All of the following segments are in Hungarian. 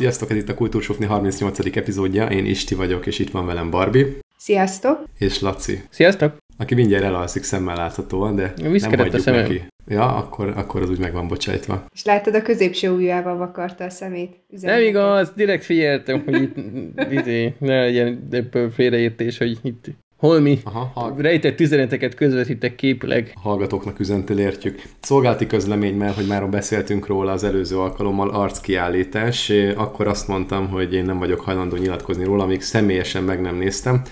Sziasztok, ez itt a Kultúrsofni 38. epizódja, én Isti vagyok, és itt van velem Barbie. Sziasztok! És Laci. Sziasztok! Aki mindjárt elalszik szemmel láthatóan, de nem hagyjuk a neki. Ja, akkor, akkor az úgy meg van bocsájtva. És láttad, a középső ujjával vakarta a szemét. Nem igaz, direkt figyeltem, hogy itt, itt ne legyen ebből félreértés, hogy itt Holmi Aha, hall... rejtett üzeneteket közvetítek képileg. A hallgatóknak üzentél értjük. Szolgálti közlemény, mert hogy már beszéltünk róla az előző alkalommal, arckiállítás. Akkor azt mondtam, hogy én nem vagyok hajlandó nyilatkozni róla, amíg személyesen meg nem néztem.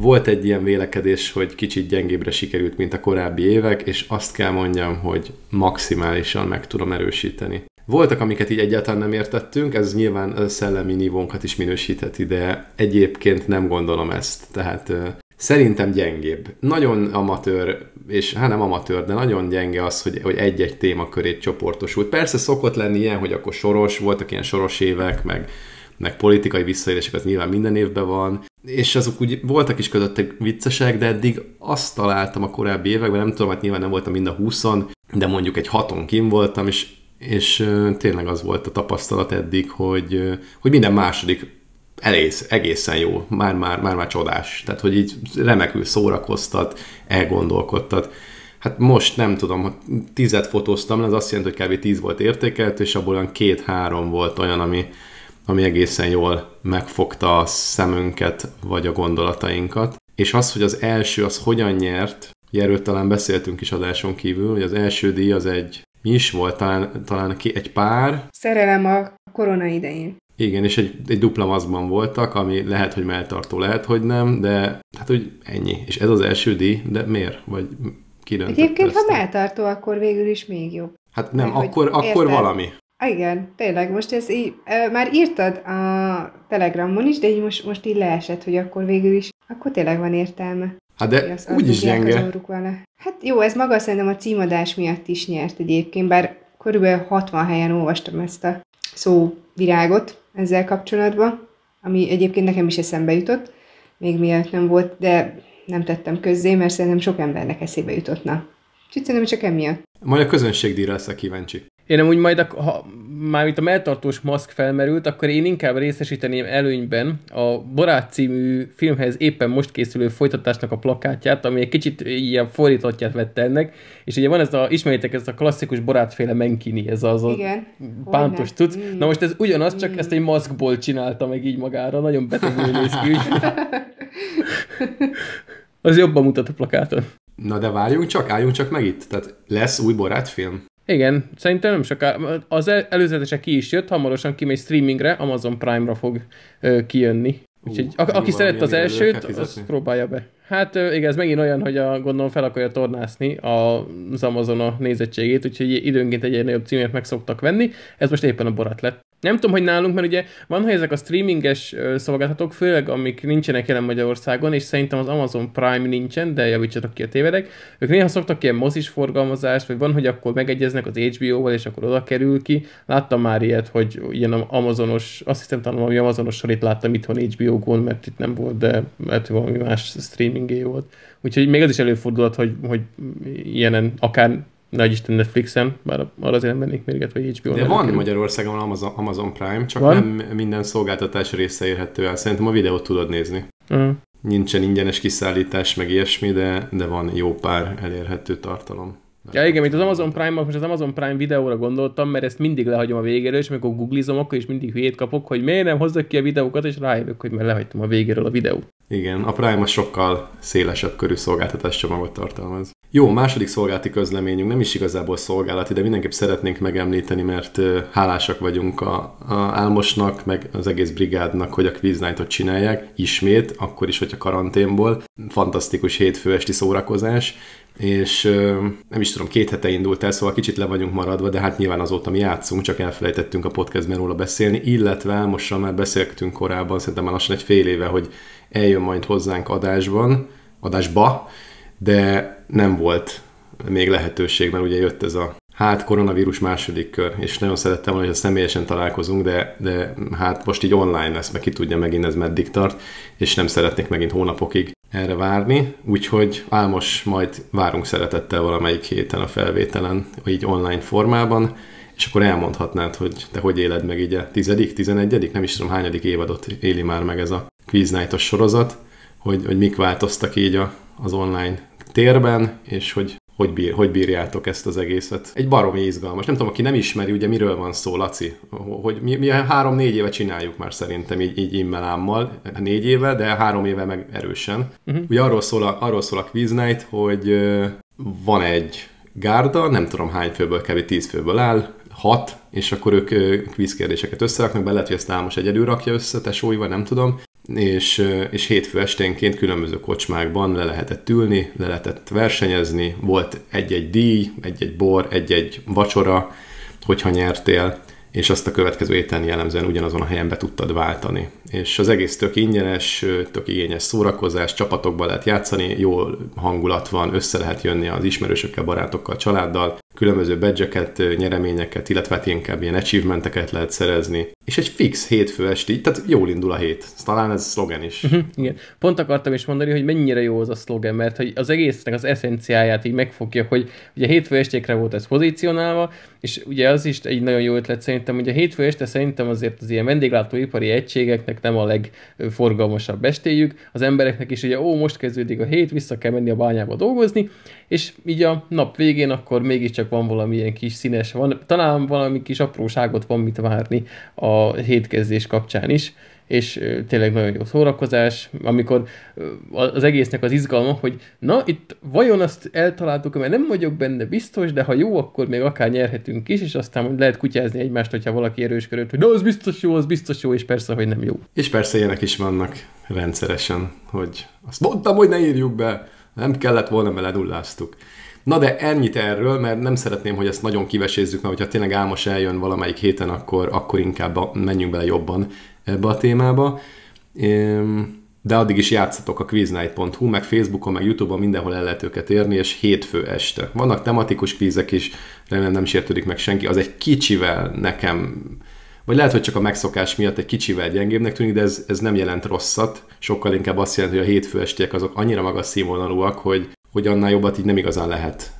Volt egy ilyen vélekedés, hogy kicsit gyengébbre sikerült, mint a korábbi évek, és azt kell mondjam, hogy maximálisan meg tudom erősíteni. Voltak, amiket így egyáltalán nem értettünk, ez nyilván szellemi nívónkat is minősítheti, de egyébként nem gondolom ezt. Tehát Szerintem gyengébb. Nagyon amatőr, és hát nem amatőr, de nagyon gyenge az, hogy, hogy egy-egy témakörét csoportosult. Persze szokott lenni ilyen, hogy akkor soros, voltak ilyen soros évek, meg, meg politikai visszaélések, az nyilván minden évben van, és azok úgy voltak is közöttek viccesek, de eddig azt találtam a korábbi években, nem tudom, hát nyilván nem voltam mind a 20 de mondjuk egy haton kim voltam, és, és tényleg az volt a tapasztalat eddig, hogy, hogy minden második egész, egészen jó, már-már, már-már csodás. Tehát, hogy így remekül szórakoztat, elgondolkodtat. Hát most nem tudom, tizet fotóztam, ez azt jelenti, hogy kb. tíz volt értékelt, és abból olyan két-három volt olyan, ami, ami egészen jól megfogta a szemünket, vagy a gondolatainkat. És az, hogy az első az hogyan nyert, erről talán beszéltünk is adáson kívül, hogy az első díj az egy, mi is volt, talán, talán egy pár. Szerelem a korona idején. Igen, és egy, egy dupla maszkban voltak, ami lehet, hogy melltartó, lehet, hogy nem, de hát úgy ennyi. És ez az első díj, de miért? Vagy ki Egyébként, ha melltartó, akkor végül is még jobb. Hát nem, Mert, akkor, akkor valami. Igen, tényleg, most ez így, már írtad a Telegramon is, de így most, most így leesett, hogy akkor végül is, akkor tényleg van értelme. Hát de az, úgy is gyenge. Vele. Hát jó, ez maga szerintem a címadás miatt is nyert egyébként, bár körülbelül 60 helyen olvastam ezt a szóvirágot, ezzel kapcsolatban, ami egyébként nekem is eszembe jutott, még miatt nem volt, de nem tettem közzé, mert szerintem sok embernek eszébe jutottna. Úgyhogy szerintem csak emiatt. Majd a közönségdíjra leszek kíváncsi. Én nem úgy majd, a, ha már itt a melltartós maszk felmerült, akkor én inkább részesíteném előnyben a Borát című filmhez éppen most készülő folytatásnak a plakátját, ami egy kicsit ilyen fordítottját vette ennek, és ugye van ez a, ismeritek ez a klasszikus borátféle menkini, ez az Igen. a pántos tudsz. Mm. Na most ez ugyanaz, csak mm. ezt egy maszkból csinálta meg így magára, nagyon betegül néz ki. az jobban mutat a plakáton. Na de várjunk csak, álljunk csak meg itt. Tehát lesz új borátfilm? Igen, szerintem nem sokára. Az előzetese ki is jött, hamarosan kimegy streamingre, Amazon Prime-ra fog ö, kijönni. Úgyhogy a, aki szeret az elsőt, az próbálja be. Hát igen, ez megint olyan, hogy a, gondolom fel akarja tornászni az Amazon a nézettségét, úgyhogy időnként egy, nagyobb címet meg szoktak venni. Ez most éppen a borat lett. Nem tudom, hogy nálunk, mert ugye van, hogy ezek a streaminges szolgáltatók, főleg amik nincsenek jelen Magyarországon, és szerintem az Amazon Prime nincsen, de javítsatok ki a tévedek. Ők néha szoktak ilyen mozis forgalmazást, vagy van, hogy akkor megegyeznek az HBO-val, és akkor oda kerül ki. Láttam már ilyet, hogy ilyen Amazonos, azt hiszem talán valami Amazonos itt láttam itthon HBO-gon, mert itt nem volt, de mert valami más streamingé volt. Úgyhogy még az is előfordulhat, hogy, hogy ilyenen akár nagy Isten Netflixen, bár arra azért nem mennék mérget, vagy HBO. De van kerül. Magyarországon Amazon, Amazon Prime, csak van? nem minden szolgáltatás része érhető el. Szerintem a videót tudod nézni. Uh-huh. Nincsen ingyenes kiszállítás, meg ilyesmi, de, de van jó pár elérhető tartalom. Ja igen, mint az Amazon prime most az Amazon Prime videóra gondoltam, mert ezt mindig lehagyom a végéről, és amikor googlizom, akkor is mindig hülyét kapok, hogy miért nem hozzak ki a videókat, és rájövök, hogy mert lehagytam a végéről a videót. Igen, a Prime a sokkal szélesebb körű szolgáltatás csomagot tartalmaz. Jó, második szolgálati közleményünk nem is igazából szolgálati, de mindenképp szeretnénk megemlíteni, mert hálásak vagyunk a, a Álmosnak, meg az egész brigádnak, hogy a Quiz Night-ot csinálják, ismét, akkor is, hogyha karanténból. Fantasztikus hétfő esti szórakozás, és nem is tudom, két hete indult el, szóval kicsit le vagyunk maradva, de hát nyilván azóta mi játszunk, csak elfelejtettünk a podcastben róla beszélni, illetve most már beszéltünk korábban, szerintem már lassan egy fél éve, hogy eljön majd hozzánk adásban, adásba, de nem volt még lehetőség, mert ugye jött ez a hát koronavírus második kör, és nagyon szerettem volna, hogy a személyesen találkozunk, de, de hát most így online lesz, meg ki tudja megint ez meddig tart, és nem szeretnék megint hónapokig erre várni, úgyhogy álmos majd várunk szeretettel valamelyik héten a felvételen, így online formában, és akkor elmondhatnád, hogy te hogy éled meg így a tizedik, tizenegyedik, nem is tudom hányadik évadot éli már meg ez a Quiz Night-os sorozat, hogy, hogy mik változtak így a, az online térben, és hogy hogy, bír, hogy bírjátok ezt az egészet. Egy baromi izgalmas. Nem tudom, aki nem ismeri, ugye miről van szó, Laci? Hogy mi, mi három-négy éve csináljuk már szerintem így, így immelámmal. Négy éve, de három éve meg erősen. Uh-huh. Ugye arról szól a, arról szól a Quiz Night, hogy van egy gárda, nem tudom hány főből, kevés tíz főből áll, hat, és akkor ők quiz kérdéseket összeraknak, be lehet, hogy ezt Ámos egyedül rakja össze, tesóival, nem tudom, és, és hétfő esténként különböző kocsmákban le lehetett ülni, le lehetett versenyezni, volt egy-egy díj, egy-egy bor, egy-egy vacsora, hogyha nyertél, és azt a következő ételen jellemzően ugyanazon a helyen be tudtad váltani. És az egész tök ingyenes, tök igényes szórakozás, csapatokban lehet játszani, jó hangulat van, össze lehet jönni az ismerősökkel, barátokkal, családdal, különböző badge nyereményeket, illetve hát inkább ilyen achievementeket lehet szerezni. És egy fix hétfő esti, tehát jól indul a hét. Talán ez szlogen is. Uh-huh, igen. Pont akartam is mondani, hogy mennyire jó az a szlogen, mert hogy az egésznek az eszenciáját így megfogja, hogy ugye hétfő estékre volt ez pozícionálva, és ugye az is egy nagyon jó ötlet szerintem, hogy a hétfő este szerintem azért az ilyen vendéglátóipari egységeknek nem a legforgalmasabb estéjük, az embereknek is ugye, ó, most kezdődik a hét, vissza kell menni a bányába dolgozni, és így a nap végén akkor mégiscsak van valamilyen kis színes, van, talán valami kis apróságot van mit várni a hétkezdés kapcsán is, és tényleg nagyon jó szórakozás, amikor az egésznek az izgalma, hogy na, itt vajon azt eltaláltuk, mert nem vagyok benne biztos, de ha jó, akkor még akár nyerhetünk is, és aztán lehet kutyázni egymást, hogyha valaki erősködött, hogy na, az biztos jó, az biztos jó, és persze, hogy nem jó. És persze ilyenek is vannak rendszeresen, hogy azt mondtam, hogy ne írjuk be, nem kellett volna, mert lenulláztuk. Na de ennyit erről, mert nem szeretném, hogy ezt nagyon kivesézzük, mert hogyha tényleg álmos eljön valamelyik héten, akkor, akkor inkább menjünk bele jobban ebbe a témába. De addig is játszatok a quiznight.hu, meg Facebookon, meg Youtube-on mindenhol el lehet őket érni, és hétfő este. Vannak tematikus kvízek is, remélem nem sértődik meg senki, az egy kicsivel nekem vagy lehet, hogy csak a megszokás miatt egy kicsivel gyengébbnek tűnik, de ez, ez nem jelent rosszat, sokkal inkább azt jelenti, hogy a hétfő estiek azok annyira magas színvonalúak, hogy, hogy annál jobbat így nem igazán lehet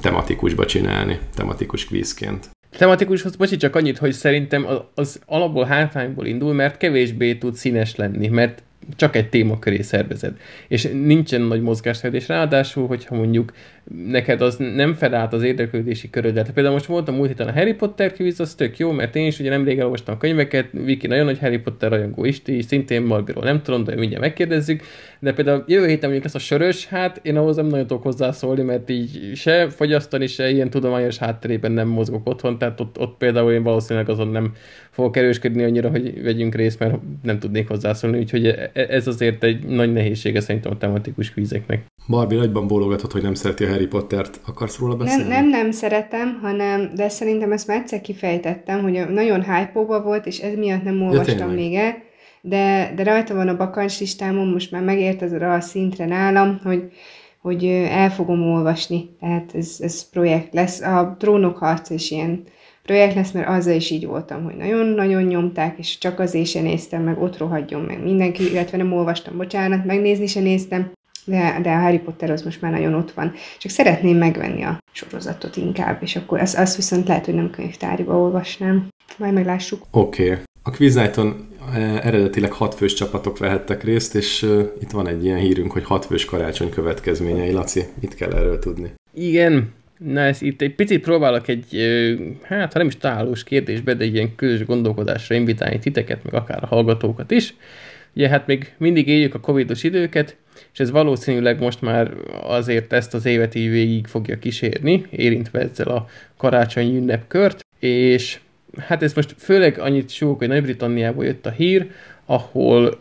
tematikusba csinálni, tematikus kvízként. Tematikushoz bocsi csak annyit, hogy szerintem az alapból hátrányból indul, mert kevésbé tud színes lenni, mert csak egy téma köré szervezed. És nincsen nagy mozgásterjedés. Ráadásul, hogyha mondjuk neked az nem fed át az érdeklődési körödet. Például most voltam múlt héten a Harry Potter quiz, az tök jó, mert én is ugye nemrég elolvastam a könyveket, Viki nagyon nagy Harry Potter rajongó is, ti szintén Malbiról nem tudom, de mindjárt megkérdezzük. De például jövő héten mondjuk lesz a sörös, hát én ahhoz nem nagyon tudok hozzászólni, mert így se fogyasztani, se ilyen tudományos hátterében nem mozgok otthon, tehát ott, ott például én valószínűleg azon nem fogok erősködni annyira, hogy vegyünk részt, mert nem tudnék hozzászólni, úgyhogy e, e, ez azért egy nagy nehézsége szerintem a tematikus kvízeknek. Barbie nagyban bólogatott, hogy nem szereti a Harry Pottert. Akarsz róla beszélni? Nem, nem, nem szeretem, hanem, de szerintem ezt már egyszer kifejtettem, hogy nagyon hype volt, és ez miatt nem olvastam ja, még el, de, de rajta van a bakancs listámon, most már megért ez a szintre nálam, hogy, hogy el fogom olvasni. Tehát ez, ez projekt lesz. A trónok harc is ilyen projekt lesz, mert azzal is így voltam, hogy nagyon-nagyon nyomták, és csak azért sem néztem, meg ott rohadjon meg mindenki, illetve nem olvastam, bocsánat, megnézni sem néztem, de, de a Harry Potter az most már nagyon ott van. Csak szeretném megvenni a sorozatot inkább, és akkor azt, azt viszont lehet, hogy nem könyvtáriba olvasnám. Majd meglássuk. Oké. Okay. A Quiz Night-on eh, eredetileg hatfős csapatok vehettek részt, és uh, itt van egy ilyen hírünk, hogy hatfős karácsony következményei. Laci, mit kell erről tudni? Igen, Na, ez itt egy picit próbálok egy, hát ha nem is találós kérdésbe, de egy ilyen közös gondolkodásra invitálni titeket, meg akár a hallgatókat is. Ugye hát még mindig éljük a covidos időket, és ez valószínűleg most már azért ezt az évet így végig fogja kísérni, érintve ezzel a karácsonyi ünnepkört, és hát ez most főleg annyit súlyok, hogy Nagy-Britanniából jött a hír, ahol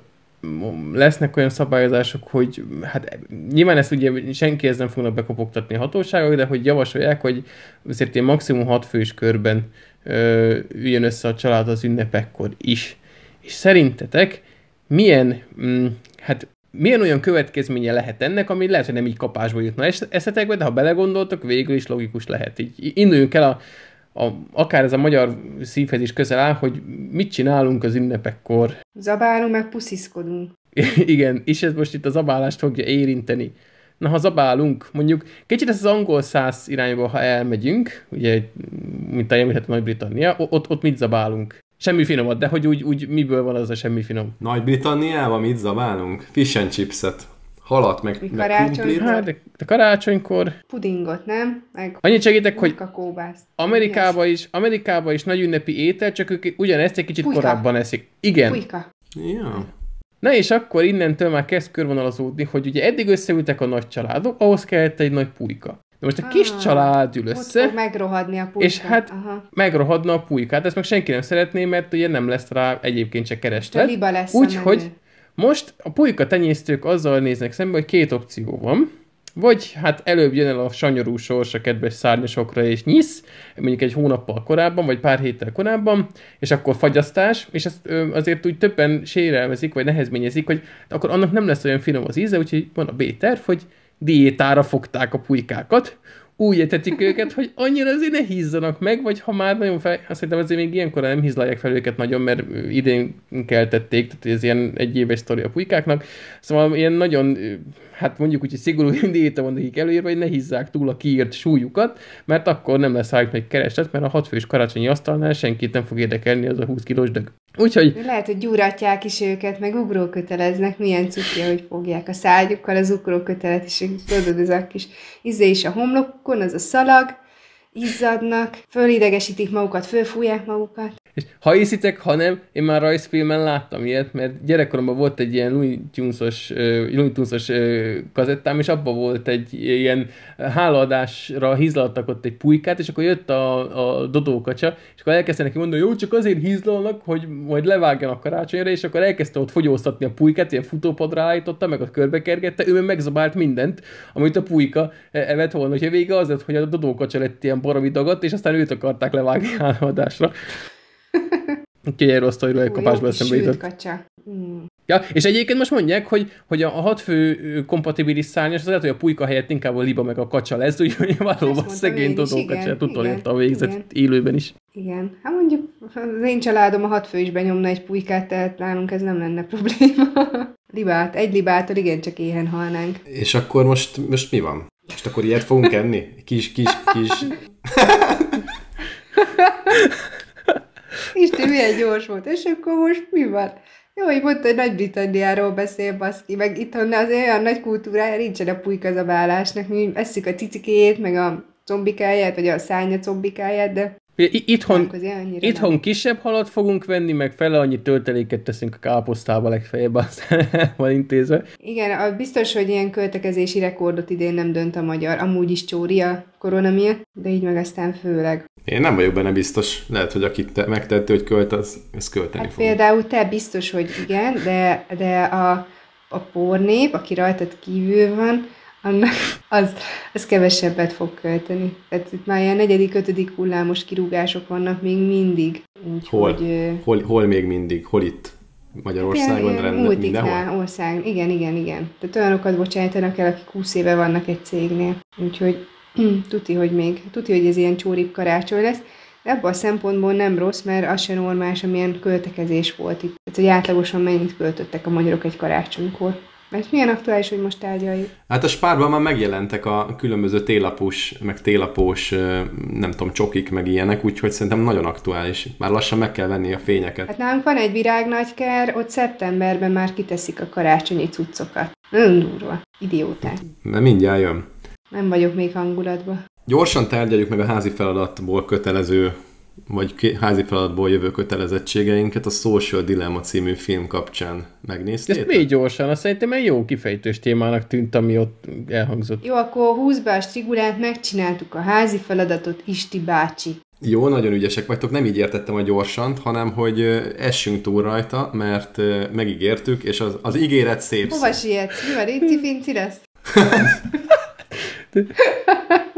lesznek olyan szabályozások, hogy hát nyilván ezt ugye senki ezt nem fognak bekopogtatni a hatóságok, de hogy javasolják, hogy azért ilyen maximum hat fős körben ö, üljön össze a család az ünnepekkor is. És szerintetek milyen, mm, hát milyen olyan következménye lehet ennek, ami lehet, hogy nem így kapásból jutna eszetekbe, de ha belegondoltok, végül is logikus lehet. Így induljunk el a, a, akár ez a magyar szívhez is közel áll, hogy mit csinálunk az ünnepekkor. Zabálunk, meg pusziszkodunk. Igen, és ez most itt a zabálást fogja érinteni. Na, ha zabálunk, mondjuk kicsit ez az angol száz irányba, ha elmegyünk, ugye, mint említett Nagy-Britannia, ott, ott mit zabálunk? Semmi finomat, de hogy úgy, úgy miből van az a semmi finom? Nagy-Britanniában mit zabálunk? Fish and chipset. Halat, meg, Mi meg karácsonykor? Hát, de, de karácsonykor... Pudingot, nem? Meg Annyit segítek, hogy. Amerikában is, Amerikában is nagy ünnepi étel, csak ők ugyanezt egy kicsit Pulyka. korábban eszik. Igen. Pulyka. Ja. Na és akkor innentől már kezd körvonalazódni, hogy ugye eddig összeültek a nagy családok, ahhoz kellett egy nagy pulyka. Most a kis Ah, család ül Ott össze, fog megrohadni a pulyka. és hát Aha. megrohadna a pulykát. Ezt meg senki nem szeretné, mert ugye nem lesz rá egyébként se Csak kereslet. Úgyhogy most a pulyka tenyésztők azzal néznek szembe, hogy két opció van. Vagy hát előbb jön el a sanyarú sors a kedves szárnyasokra és nyisz, mondjuk egy hónappal korábban, vagy pár héttel korábban, és akkor fagyasztás, és ezt azért úgy többen sérelmezik, vagy nehezményezik, hogy akkor annak nem lesz olyan finom az íze, úgyhogy van a B-terv, hogy diétára fogták a pulykákat, úgy etetik őket, hogy annyira azért ne hízzanak meg, vagy ha már nagyon fel, azt szerintem azért még ilyenkor nem hízlalják fel őket nagyon, mert idén keltették, tehát ez ilyen egy éves sztori a pulykáknak. Szóval ilyen nagyon, hát mondjuk úgy, hogy szigorú diéta van nekik előírva, hogy ne hízzák túl a kiírt súlyukat, mert akkor nem lesz rájuk meg kereslet, mert a hatfős karácsonyi asztalnál senkit nem fog érdekelni az a 20 kilós dög. Úgyhogy Lehet, hogy gyúratják is őket, meg ugróköteleznek, milyen cuki, hogy fogják a szárnyukkal az ugrókötelet, és tudod, ez a kis izé is a homlokon, az a szalag, izzadnak, fölidegesítik magukat, fölfújják magukat. És ha hiszitek, ha nem, én már rajzfilmen láttam ilyet, mert gyerekkoromban volt egy ilyen Looney Tunes-os, Looney kazettám, és abban volt egy ilyen hálaadásra hízlaltak ott egy pulykát, és akkor jött a, a dodókacsa, és akkor elkezdte neki mondani, jó, csak azért hízlalnak, hogy majd levágjanak karácsonyra, és akkor elkezdte ott fogyóztatni a pulykát, ilyen futópadra állította, meg ott körbekergette, ő meg megzabált mindent, amit a pulyka e- evett volna. Úgyhogy vége az lett, hogy a dodókacsa lett ilyen baromi dagat, és aztán őt akarták levágni hálaadásra. Úgyhogy erről a sztoriról egy kis eszembe jutott. sült kacsa. Mm. Ja, és egyébként most mondják, hogy, hogy a, a hat fő ö, kompatibilis szárnyas, az lehet, hogy a pulyka helyett inkább a liba meg a kacsa lesz, úgyhogy valóban szegény igen, kacsa utolérte igen, a végzet igen. élőben is. Igen. Hát mondjuk az én családom a hat fő is benyomna egy pulykát, tehát nálunk ez nem lenne probléma. Libát, egy libától igencsak éhen halnánk. És akkor most, most mi van? Most akkor ilyet fogunk enni? Kis, kis, kis... Isten, milyen gyors volt. És akkor most mi van? Jó, hogy mondta, hogy Nagy-Britanniáról beszél, baszki, meg itthon azért olyan nagy kultúrája nincsen a pulykazabálásnak. Mi eszük a cicikét, meg a combikáját, vagy a szárnya combikáját, de Itthon, itthon nem. kisebb halat fogunk venni, meg fele annyi tölteléket teszünk a káposztába legfeljebb, aztán van intézve. Igen, a, biztos, hogy ilyen költekezési rekordot idén nem dönt a magyar. Amúgy is csóri a korona miatt, de így meg aztán főleg. Én nem vagyok benne biztos. Lehet, hogy akit te megtette, hogy költ, az, az költeni Hát fog. például te biztos, hogy igen, de, de a, a pornép, aki rajtad kívül van, annak az, az kevesebbet fog költeni. Tehát itt már ilyen negyedik, ötödik hullámos kirúgások vannak még mindig. Hol? Úgyhogy, ö, Hol, hol még mindig? Hol itt? Magyarországon ilyen rend, mindenhol? ország, igen, igen, igen. Tehát olyanokat bocsájtanak el, akik 20 éve vannak egy cégnél. Úgyhogy tuti, hogy még, tuti, hogy ez ilyen csórip karácsony lesz. De ebből a szempontból nem rossz, mert az se normális, amilyen költekezés volt itt. Tehát, hogy átlagosan mennyit költöttek a magyarok egy karácsonykor. Mert milyen aktuális, hogy most tárgyaljuk? Hát a spárban már megjelentek a különböző télapós, meg télapós, nem tudom, csokik, meg ilyenek, úgyhogy szerintem nagyon aktuális. Már lassan meg kell venni a fényeket. Hát nálunk van egy virágnagykár, ott szeptemberben már kiteszik a karácsonyi cuccokat. Nagyon durva. Idióták. Mert mindjárt jön. Nem vagyok még hangulatban. Gyorsan tárgyaljuk meg a házi feladatból kötelező, vagy házi feladatból jövő kötelezettségeinket a Social Dilemma című film kapcsán. Ezt Megnéztétek? még gyorsan, azt szerintem egy jó kifejtős témának tűnt, ami ott elhangzott. Jó, akkor húzd be a strigulát, megcsináltuk a házi feladatot, Isti bácsi. Jó, nagyon ügyesek vagytok, nem így értettem a gyorsant, hanem hogy essünk túl rajta, mert megígértük, és az, az ígéret szép. Hova sietsz? Mi van, Inci Finci lesz?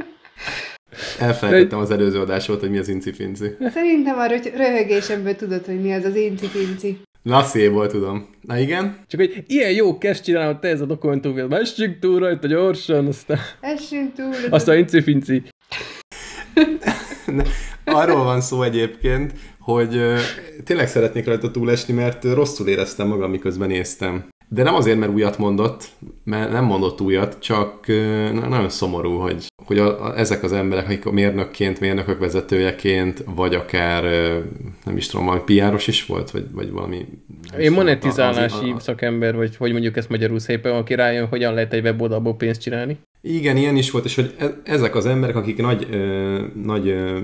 Elfelejtettem az előző adásot, hogy mi az incifinci. Szerintem a röhögésemből tudod, hogy mi az az Inci Finci. Na, szép volt, tudom. Na igen? Csak hogy ilyen jó kezd csinálod te ez a dokumentumfilm. Essünk túl rajta gyorsan, aztán... Essünk túl. Aztán inci-finci. Arról van szó egyébként, hogy tényleg szeretnék rajta túlesni, mert rosszul éreztem magam, miközben néztem. De nem azért, mert újat mondott, mert nem mondott újat, csak nagyon szomorú, hogy, hogy a, a, ezek az emberek, akik a mérnökként, mérnökök vezetőjeként, vagy akár nem is tudom, valami piáros is volt, vagy, vagy valami... Én monetizálási szakember, vagy hogy mondjuk ezt magyarul szépen, aki rájön, hogyan lehet egy weboldalból pénzt csinálni. Igen, ilyen is volt, és hogy e- ezek az emberek, akik nagy, ö, nagy ö,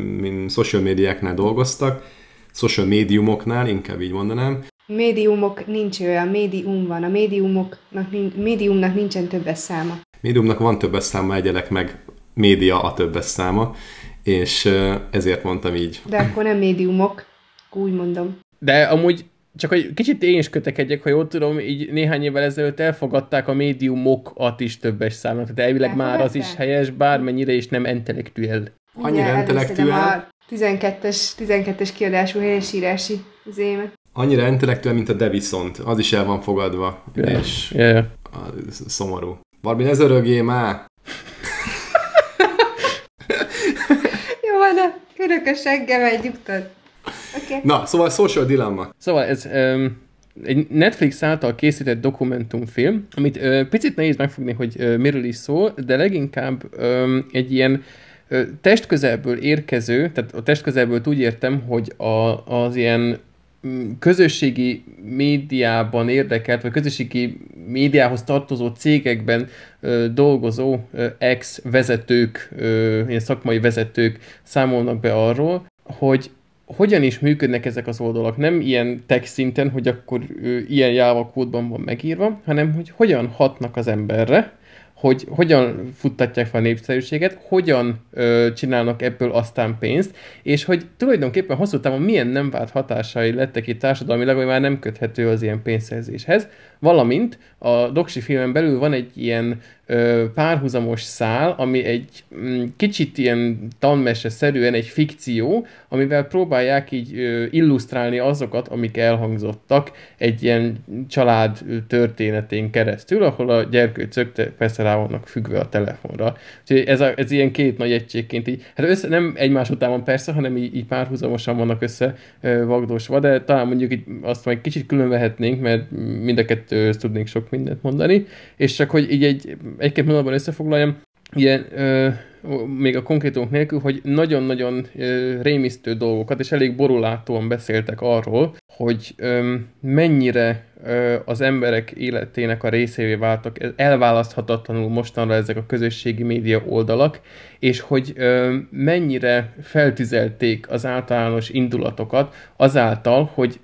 social médiáknál dolgoztak, social médiumoknál, inkább így mondanám. Médiumok nincs olyan, médium van. A médiumoknak, médiumnak nincsen többes száma. Médiumnak van többes száma, egyelek meg média a többes száma, és ezért mondtam így. De akkor nem médiumok, úgy mondom. De amúgy csak hogy kicsit én is kötekedjek, ha jól tudom, így néhány évvel ezelőtt elfogadták a médiumokat is többes számnak, tehát elvileg már az is helyes, bármennyire is nem intellektuel. Annyira intellektuel. A 12-es, 12-es kiadású helyesírási zémet. Annyira intellektuel, mint a Devison, az is el van fogadva, yeah. és yeah. szomorú. Barbie, ez örögjé már! Jó van, de örök a seggem, egy nyugtad. Okay. Na, szóval Social Dilemma. Szóval ez um, egy Netflix által készített dokumentumfilm, amit uh, picit nehéz megfogni, hogy uh, miről is szól, de leginkább um, egy ilyen uh, testközelből érkező, tehát a testközelből úgy értem, hogy a, az ilyen közösségi médiában érdekelt, vagy közösségi médiához tartozó cégekben ö, dolgozó ö, ex-vezetők, ö, ilyen szakmai vezetők számolnak be arról, hogy hogyan is működnek ezek az oldalak. Nem ilyen text szinten, hogy akkor ő, ilyen Java kódban van megírva, hanem hogy hogyan hatnak az emberre, hogy hogyan futtatják fel a népszerűséget, hogyan ö, csinálnak ebből aztán pénzt, és hogy tulajdonképpen hosszú távon milyen nem vált hatásai lettek itt társadalmilag, hogy már nem köthető az ilyen pénzszerzéshez, valamint a Doksi filmen belül van egy ilyen ö, párhuzamos szál, ami egy m, mm, kicsit ilyen tanmese-szerűen egy fikció, amivel próbálják így ö, illusztrálni azokat, amik elhangzottak egy ilyen család történetén keresztül, ahol a gyerkőcök persze rá vannak függve a telefonra. Úgyhogy ez, a, ez ilyen két nagy egységként így, hát össze, nem egymás után van persze, hanem így, így párhuzamosan vannak össze ö, vagdosva, de talán mondjuk így azt majd kicsit külön vehetnénk, mert mind a kettő tudnék sok mindent mondani, és csak hogy így egy egy-két mondatban összefoglaljam, ilyen, ö, még a konkrétumok nélkül, hogy nagyon-nagyon ö, rémisztő dolgokat, és elég borulátóan beszéltek arról, hogy ö, mennyire ö, az emberek életének a részévé váltak elválaszthatatlanul mostanra ezek a közösségi média oldalak, és hogy ö, mennyire feltüzelték az általános indulatokat azáltal, hogy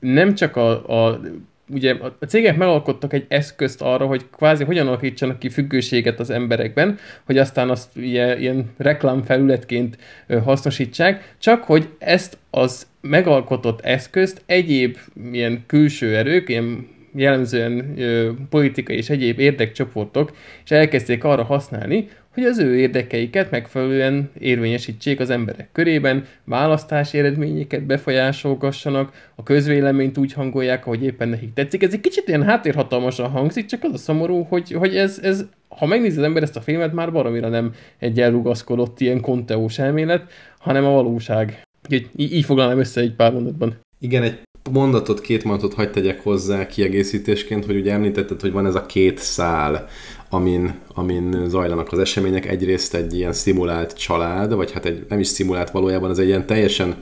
nem csak a, a ugye a cégek megalkottak egy eszközt arra, hogy kvázi hogyan alakítsanak ki függőséget az emberekben, hogy aztán azt ilyen, ilyen reklámfelületként hasznosítsák, csak hogy ezt az megalkotott eszközt egyéb ilyen külső erők, ilyen jellemzően ö, politikai és egyéb érdekcsoportok, és elkezdték arra használni, hogy az ő érdekeiket megfelelően érvényesítsék az emberek körében, választási eredményeket befolyásolgassanak, a közvéleményt úgy hangolják, ahogy éppen nekik tetszik. Ez egy kicsit ilyen háttérhatalmasan hangzik, csak az a szomorú, hogy, hogy ez, ez ha megnézi az ember ezt a filmet, már baromira nem egy elrugaszkodott ilyen konteós elmélet, hanem a valóság. Így, így foglalnám össze egy pár mondatban. Igen, egy mondatot, két mondatot hagyd tegyek hozzá kiegészítésként, hogy ugye említetted, hogy van ez a két szál, amin, amin zajlanak az események. Egyrészt egy ilyen szimulált család, vagy hát egy, nem is szimulált valójában, ez egy ilyen teljesen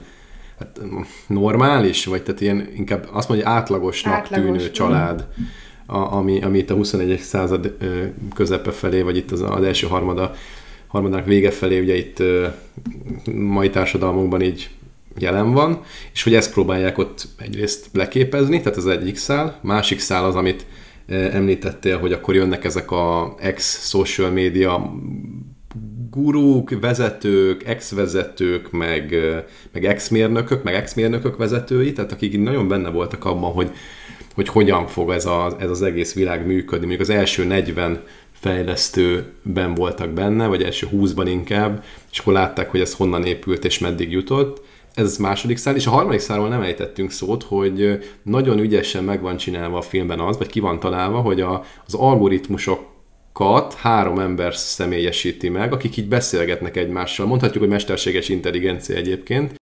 hát, normális, vagy tehát ilyen inkább azt mondja, átlagosnak Átlagos, tűnő család, a, ami, ami itt a 21. század közepe felé, vagy itt az, az első harmada, harmadának vége felé, ugye itt mai társadalmunkban így jelen van, és hogy ezt próbálják ott egyrészt leképezni, tehát az egyik szál, másik szál az, amit említettél, hogy akkor jönnek ezek a ex-social media gurúk, vezetők, ex-vezetők, meg, meg ex-mérnökök, meg ex-mérnökök vezetői, tehát akik nagyon benne voltak abban, hogy, hogy hogyan fog ez, a, ez az egész világ működni. Még az első 40 fejlesztőben voltak benne, vagy első 20-ban inkább, és akkor látták, hogy ez honnan épült és meddig jutott. Ez második szál, és a harmadik szálról nem ejtettünk szót, hogy nagyon ügyesen meg van csinálva a filmben az, vagy ki van találva, hogy a, az algoritmusok kat három ember személyesíti meg, akik így beszélgetnek egymással. Mondhatjuk, hogy mesterséges intelligencia egyébként.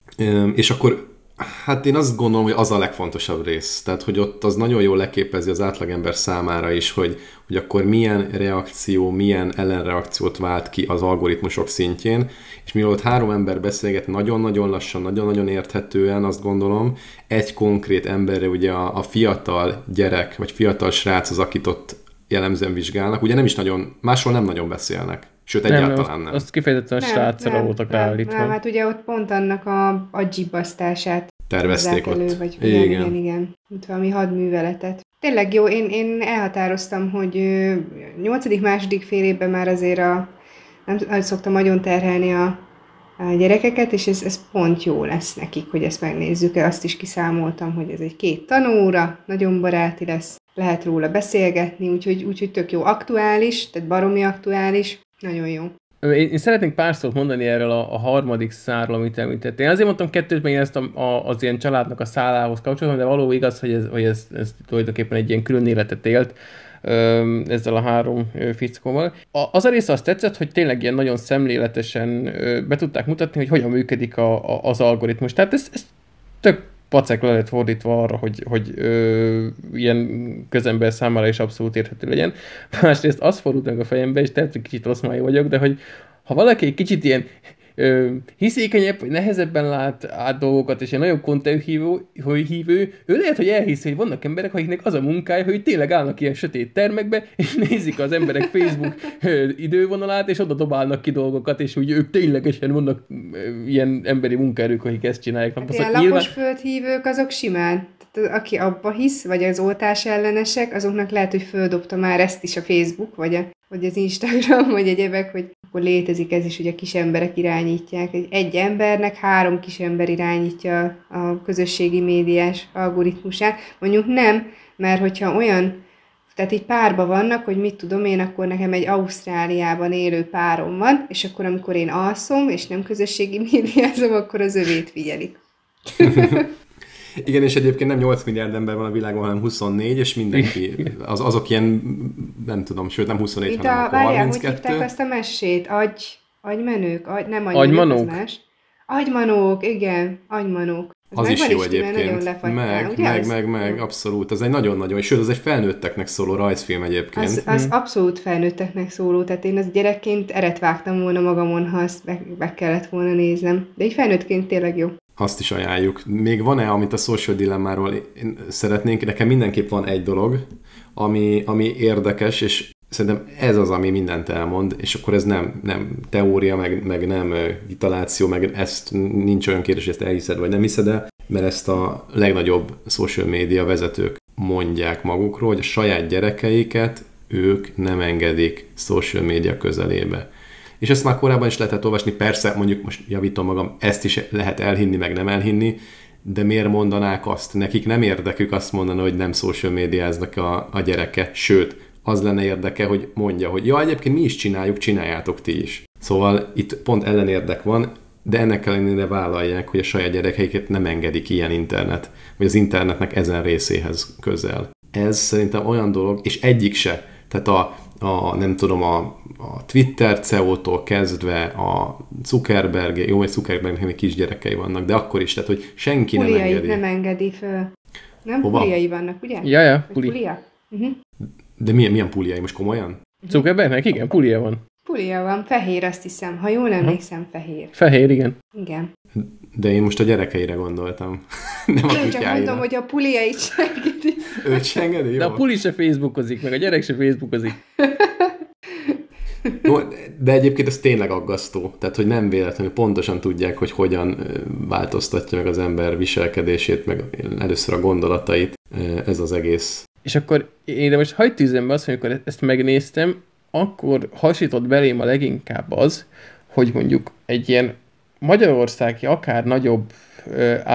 És akkor Hát én azt gondolom, hogy az a legfontosabb rész. Tehát, hogy ott az nagyon jól leképezi az átlagember számára is, hogy, hogy akkor milyen reakció, milyen ellenreakciót vált ki az algoritmusok szintjén, és mivel ott három ember beszélget nagyon-nagyon lassan, nagyon-nagyon érthetően, azt gondolom, egy konkrét emberre ugye a, a fiatal gyerek, vagy fiatal srác az, akit ott jellemzően vizsgálnak, ugye nem is nagyon, máshol nem nagyon beszélnek. Sőt, nem, egyáltalán nem. Azt kifejezetten a srácra voltak nem, állítva. Nem, hát ugye ott pont annak a agyibasztását tervezték elő, ott. Vagy igen, igen, igen, igen. Mint valami hadműveletet. Tényleg jó, én, én elhatároztam, hogy nyolcadik, második fél évben már azért a, nem szoktam nagyon terhelni a, a gyerekeket, és ez, ez pont jó lesz nekik, hogy ezt megnézzük. Azt is kiszámoltam, hogy ez egy két tanóra, nagyon baráti lesz, lehet róla beszélgetni, úgyhogy, úgyhogy tök jó. Aktuális, tehát baromi aktuális, nagyon jó. Én, én szeretnék pár szót mondani erről a, a harmadik szárról, amit említettél. Én azért mondtam kettőt, mert én ezt a, a, az ilyen családnak a szállához kapcsolatban, de való igaz, hogy ez, hogy ez, ez tulajdonképpen egy ilyen külön életet élt ezzel a három fickóval. Az a része azt tetszett, hogy tényleg ilyen nagyon szemléletesen be tudták mutatni, hogy hogyan működik a, a, az algoritmus. Tehát ez, ez tök pacek le lett fordítva arra, hogy, hogy ö, ilyen közember számára is abszolút érthető legyen. Másrészt az fordult meg a fejembe, és tehát kicsit rossz vagyok, de hogy ha valaki egy kicsit ilyen ö, hiszékenyebb, vagy nehezebben lát át dolgokat, és egy nagyobb kontenthívő, hívő, ő lehet, hogy elhiszi, hogy vannak emberek, akiknek az a munkája, hogy tényleg állnak ilyen sötét termekbe, és nézik az emberek Facebook idővonalát, és oda dobálnak ki dolgokat, és úgy ők ténylegesen vannak ilyen emberi munkaerők, akik ezt csinálják. Hát ilyen lapos nyilván... földhívők, azok simán aki abba hisz, vagy az oltás ellenesek, azoknak lehet, hogy földobta már ezt is a Facebook, vagy, a, vagy az Instagram, vagy egyebek, hogy akkor létezik ez is, hogy a kis emberek irányítják. Egy embernek három kis ember irányítja a közösségi médiás algoritmusát. Mondjuk nem, mert hogyha olyan tehát így párba vannak, hogy mit tudom én, akkor nekem egy Ausztráliában élő párom van, és akkor amikor én alszom, és nem közösségi médiázom, akkor az övét figyelik. Igen, és egyébként nem 8 milliárd ember van a világon, hanem 24, és mindenki, az, azok ilyen, nem tudom, sőt nem 24, Itt hanem a, akkor várjál, 32. hogy hívták azt a mesét? Agy, agymenők? Agy, nem agymenők, agymanók. más. Agymanók, igen, agymanók. Ez az is jó egyébként. Lefagytál, meg, ugye meg, meg, meg, abszolút. Ez egy nagyon-nagyon, sőt, ez egy felnőtteknek szóló rajzfilm egyébként. Az, az hmm. abszolút felnőtteknek szóló, tehát én az gyerekként eret vágtam volna magamon, ha azt be, be kellett volna néznem. De egy felnőttként tényleg jó azt is ajánljuk. Még van-e, amit a social dilemmáról szeretnénk? Nekem mindenképp van egy dolog, ami, ami érdekes, és szerintem ez az, ami mindent elmond, és akkor ez nem, nem teória, meg, meg nem vitaláció, meg ezt nincs olyan kérdés, hogy ezt elhiszed, vagy nem hiszed el, mert ezt a legnagyobb social media vezetők mondják magukról, hogy a saját gyerekeiket ők nem engedik social media közelébe. És ezt már korábban is lehetett olvasni, persze, mondjuk most javítom magam, ezt is lehet elhinni, meg nem elhinni, de miért mondanák azt? Nekik nem érdekük azt mondani, hogy nem social médiáznak a, a gyereke, sőt, az lenne érdeke, hogy mondja, hogy ja, egyébként mi is csináljuk, csináljátok ti is. Szóval itt pont ellenérdek van, de ennek ellenére vállalják, hogy a saját gyerekeiket nem engedik ilyen internet, vagy az internetnek ezen részéhez közel. Ez szerintem olyan dolog, és egyik se. Tehát a, a nem tudom, a, a Twitter CEO-tól kezdve a Zuckerberg, jó, hogy Zuckerbergnek még kisgyerekei vannak, de akkor is, tehát hogy senki nem engedi. nem engedi föl. Nem Hova? puliai vannak, ugye? Ja, ja, puli. pulia. Uh-huh. De milyen, milyen puliai most komolyan? Zuckerbergnek igen, pulia van. Pulia van, fehér azt hiszem, ha jól emlékszem, uh-huh. fehér. Fehér, igen. Igen. De én most a gyerekeire gondoltam. Nem a Én csak mondom, hogy a puliait segíti. Őt segíti? Jó. De a puli se Facebookozik, meg a gyerek se Facebookozik. No, de egyébként ez tényleg aggasztó. Tehát, hogy nem véletlenül pontosan tudják, hogy hogyan változtatja meg az ember viselkedését, meg először a gondolatait. Ez az egész. És akkor én de most hagyd tűzem be azt, hogy amikor ezt megnéztem, akkor hasított belém a leginkább az, hogy mondjuk egy ilyen magyarországi akár nagyobb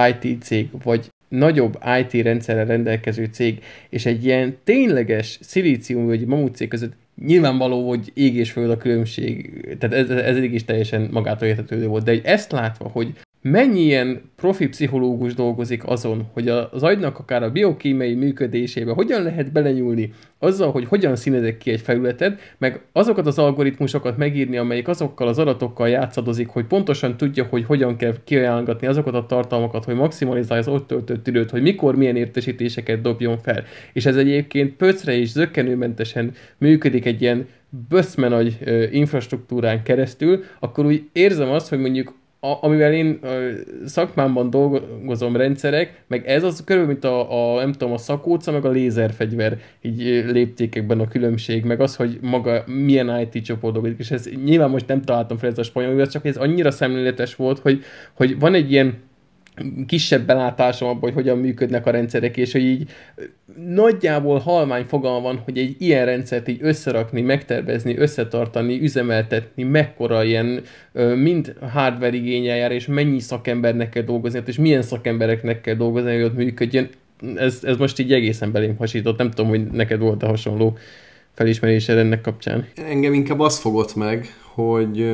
IT cég, vagy nagyobb IT rendszerrel rendelkező cég, és egy ilyen tényleges szilícium vagy mamut cég között nyilvánvaló, hogy ég és föld a különbség, tehát ez, ez eddig is teljesen magától értetődő volt, de ezt látva, hogy mennyi ilyen profi pszichológus dolgozik azon, hogy az agynak akár a biokémiai működésébe hogyan lehet belenyúlni azzal, hogy hogyan színezek ki egy felületet, meg azokat az algoritmusokat megírni, amelyik azokkal az adatokkal játszadozik, hogy pontosan tudja, hogy hogyan kell kiajánlgatni azokat a tartalmakat, hogy maximalizálja az ott töltött időt, hogy mikor milyen értesítéseket dobjon fel. És ez egyébként pöcre és zöggenőmentesen működik egy ilyen böszme nagy infrastruktúrán keresztül, akkor úgy érzem azt, hogy mondjuk a, amivel én a szakmámban dolgozom rendszerek, meg ez az körülbelül, mint a, a, nem tudom, a szakóca, meg a lézerfegyver így léptékekben a különbség, meg az, hogy maga milyen IT csoport dolgozik, és ez nyilván most nem találtam fel ez a spanyol, csak ez annyira szemléletes volt, hogy, hogy van egy ilyen kisebb belátásom abban, hogy hogyan működnek a rendszerek, és hogy így nagyjából halmány fogalma van, hogy egy ilyen rendszert így összerakni, megtervezni, összetartani, üzemeltetni, mekkora ilyen mind hardware igényel jár, és mennyi szakembernek kell dolgozni, és milyen szakembereknek kell dolgozni, hogy ott működjön. Ez, ez most így egészen belém hasított. Nem tudom, hogy neked volt a hasonló felismerésed ennek kapcsán. Engem inkább az fogott meg, hogy,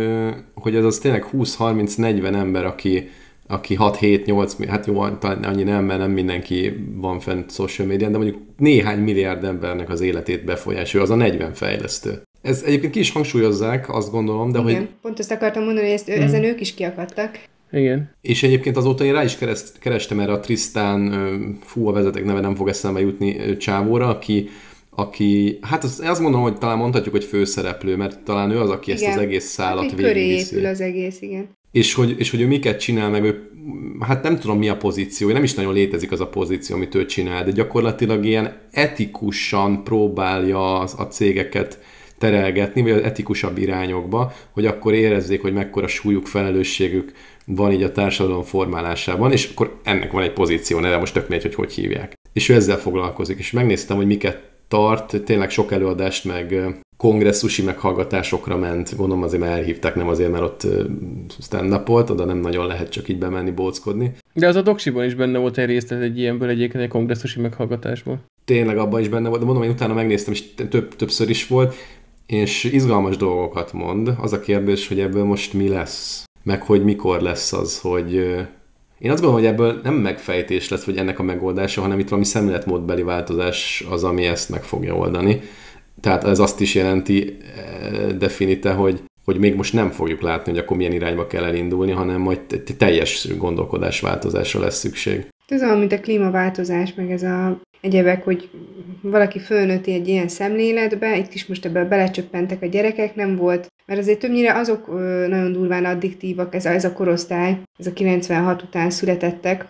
hogy ez az tényleg 20-30-40 ember, aki aki 6-7-8, hát jó, talán annyi nem, mert nem mindenki van fent social media, de mondjuk néhány milliárd embernek az életét befolyásolja, az a 40 fejlesztő. Ez egyébként ki is hangsúlyozzák, azt gondolom, de Igen, hogy... pont ezt akartam mondani, hogy ezt, mm. ezen ők is kiakadtak. Igen. És egyébként azóta én rá is kereszt, kerestem erre a Trisztán, fú, a vezetek neve nem fog eszembe jutni csávóra, aki, aki, hát az, azt gondolom, hogy talán mondhatjuk, hogy főszereplő, mert talán ő az, aki igen. ezt az egész szállat hát végigviszi. épül az egész, igen és hogy, és hogy ő miket csinál, meg ő, hát nem tudom mi a pozíció, nem is nagyon létezik az a pozíció, amit ő csinál, de gyakorlatilag ilyen etikusan próbálja a cégeket terelgetni, vagy az etikusabb irányokba, hogy akkor érezzék, hogy mekkora súlyuk, felelősségük van így a társadalom formálásában, és akkor ennek van egy pozíció, de most tök mindegy, hogy hogy hívják. És ő ezzel foglalkozik, és megnéztem, hogy miket tart, tényleg sok előadást, meg kongresszusi meghallgatásokra ment, gondolom azért már elhívták, nem azért, mert ott stand volt, oda nem nagyon lehet csak így bemenni, bóckodni. De az a doksiban is benne volt egy részlet egy ilyenből egyébként egy kongresszusi meghallgatásból. Tényleg abban is benne volt, de mondom, hogy utána megnéztem, és több, többször is volt, és izgalmas dolgokat mond. Az a kérdés, hogy ebből most mi lesz, meg hogy mikor lesz az, hogy én azt gondolom, hogy ebből nem megfejtés lesz, hogy ennek a megoldása, hanem itt valami szemléletmódbeli változás az, ami ezt meg fogja oldani. Tehát ez azt is jelenti eh, definite, hogy, hogy még most nem fogjuk látni, hogy akkor milyen irányba kell elindulni, hanem majd teljes gondolkodásváltozásra lesz szükség. Ez olyan, mint a klímaváltozás, meg ez a egyebek, hogy valaki fölnőtti egy ilyen szemléletbe, itt is most ebbe belecsöppentek a gyerekek, nem volt, mert azért többnyire azok nagyon durván addiktívak, ez a, ez a korosztály, ez a 96 után születettek,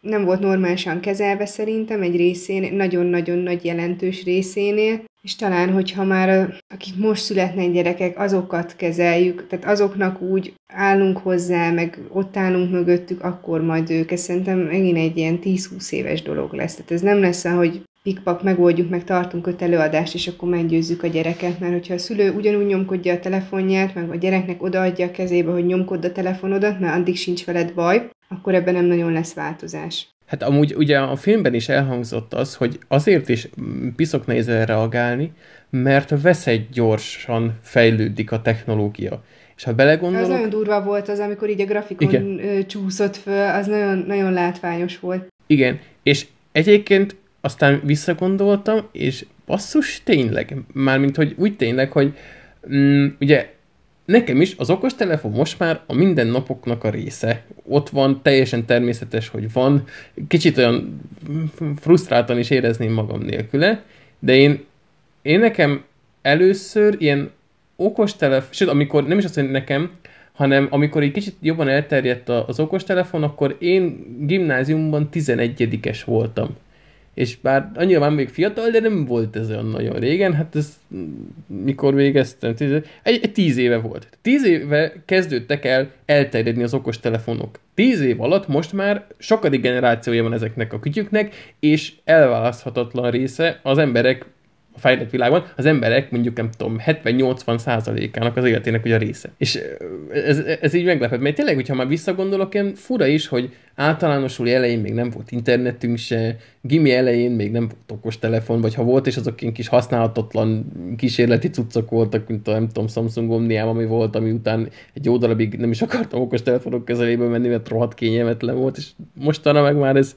nem volt normálisan kezelve szerintem egy részén, nagyon-nagyon nagy jelentős részénél, és talán, hogyha már akik most születnek gyerekek, azokat kezeljük, tehát azoknak úgy állunk hozzá, meg ott állunk mögöttük, akkor majd ők, ez szerintem megint egy ilyen 10-20 éves dolog lesz. Tehát ez nem lesz, hogy pikpak megoldjuk, meg tartunk öt előadást, és akkor meggyőzzük a gyereket, mert hogyha a szülő ugyanúgy nyomkodja a telefonját, meg a gyereknek odaadja a kezébe, hogy nyomkodd a telefonodat, mert addig sincs veled baj, akkor ebben nem nagyon lesz változás. Hát amúgy ugye a filmben is elhangzott az, hogy azért is piszok nehéz reagálni, mert veszegy gyorsan fejlődik a technológia. És ha belegondolok... Az nagyon durva volt az, amikor így a grafikon Igen. csúszott föl, az nagyon, nagyon látványos volt. Igen, és egyébként aztán visszagondoltam, és basszus, tényleg, mármint, hogy úgy tényleg, hogy mm, ugye Nekem is az okostelefon most már a mindennapoknak a része. Ott van, teljesen természetes, hogy van. Kicsit olyan frusztráltan is érezném magam nélküle, de én, én nekem először ilyen okostelefon, sőt, amikor nem is azt, hogy nekem, hanem amikor egy kicsit jobban elterjedt az okostelefon, akkor én gimnáziumban 11-es voltam és bár annyira már még fiatal, de nem volt ez olyan nagyon régen, hát ez mikor végeztem, tíz, egy, egy tíz éve volt. Tíz éve kezdődtek el elterjedni az okos telefonok. Tíz év alatt most már sokadik generációja van ezeknek a kütyüknek, és elválaszthatatlan része az emberek a fejlett világban, az emberek mondjuk nem tudom, 70-80 százalékának az életének ugye a része. És ez, ez így meglepett, mert tényleg, hogyha már visszagondolok, ilyen fura is, hogy általánosuli elején még nem volt internetünk se, gimi elején még nem volt okostelefon, vagy ha volt, és azok ilyen kis használhatatlan kísérleti cuccok voltak, mint a nem tudom, Samsung Omniám, ami volt, ami után egy jó darabig nem is akartam okostelefonok közelébe menni, mert rohadt kényelmetlen volt, és mostanra meg már ez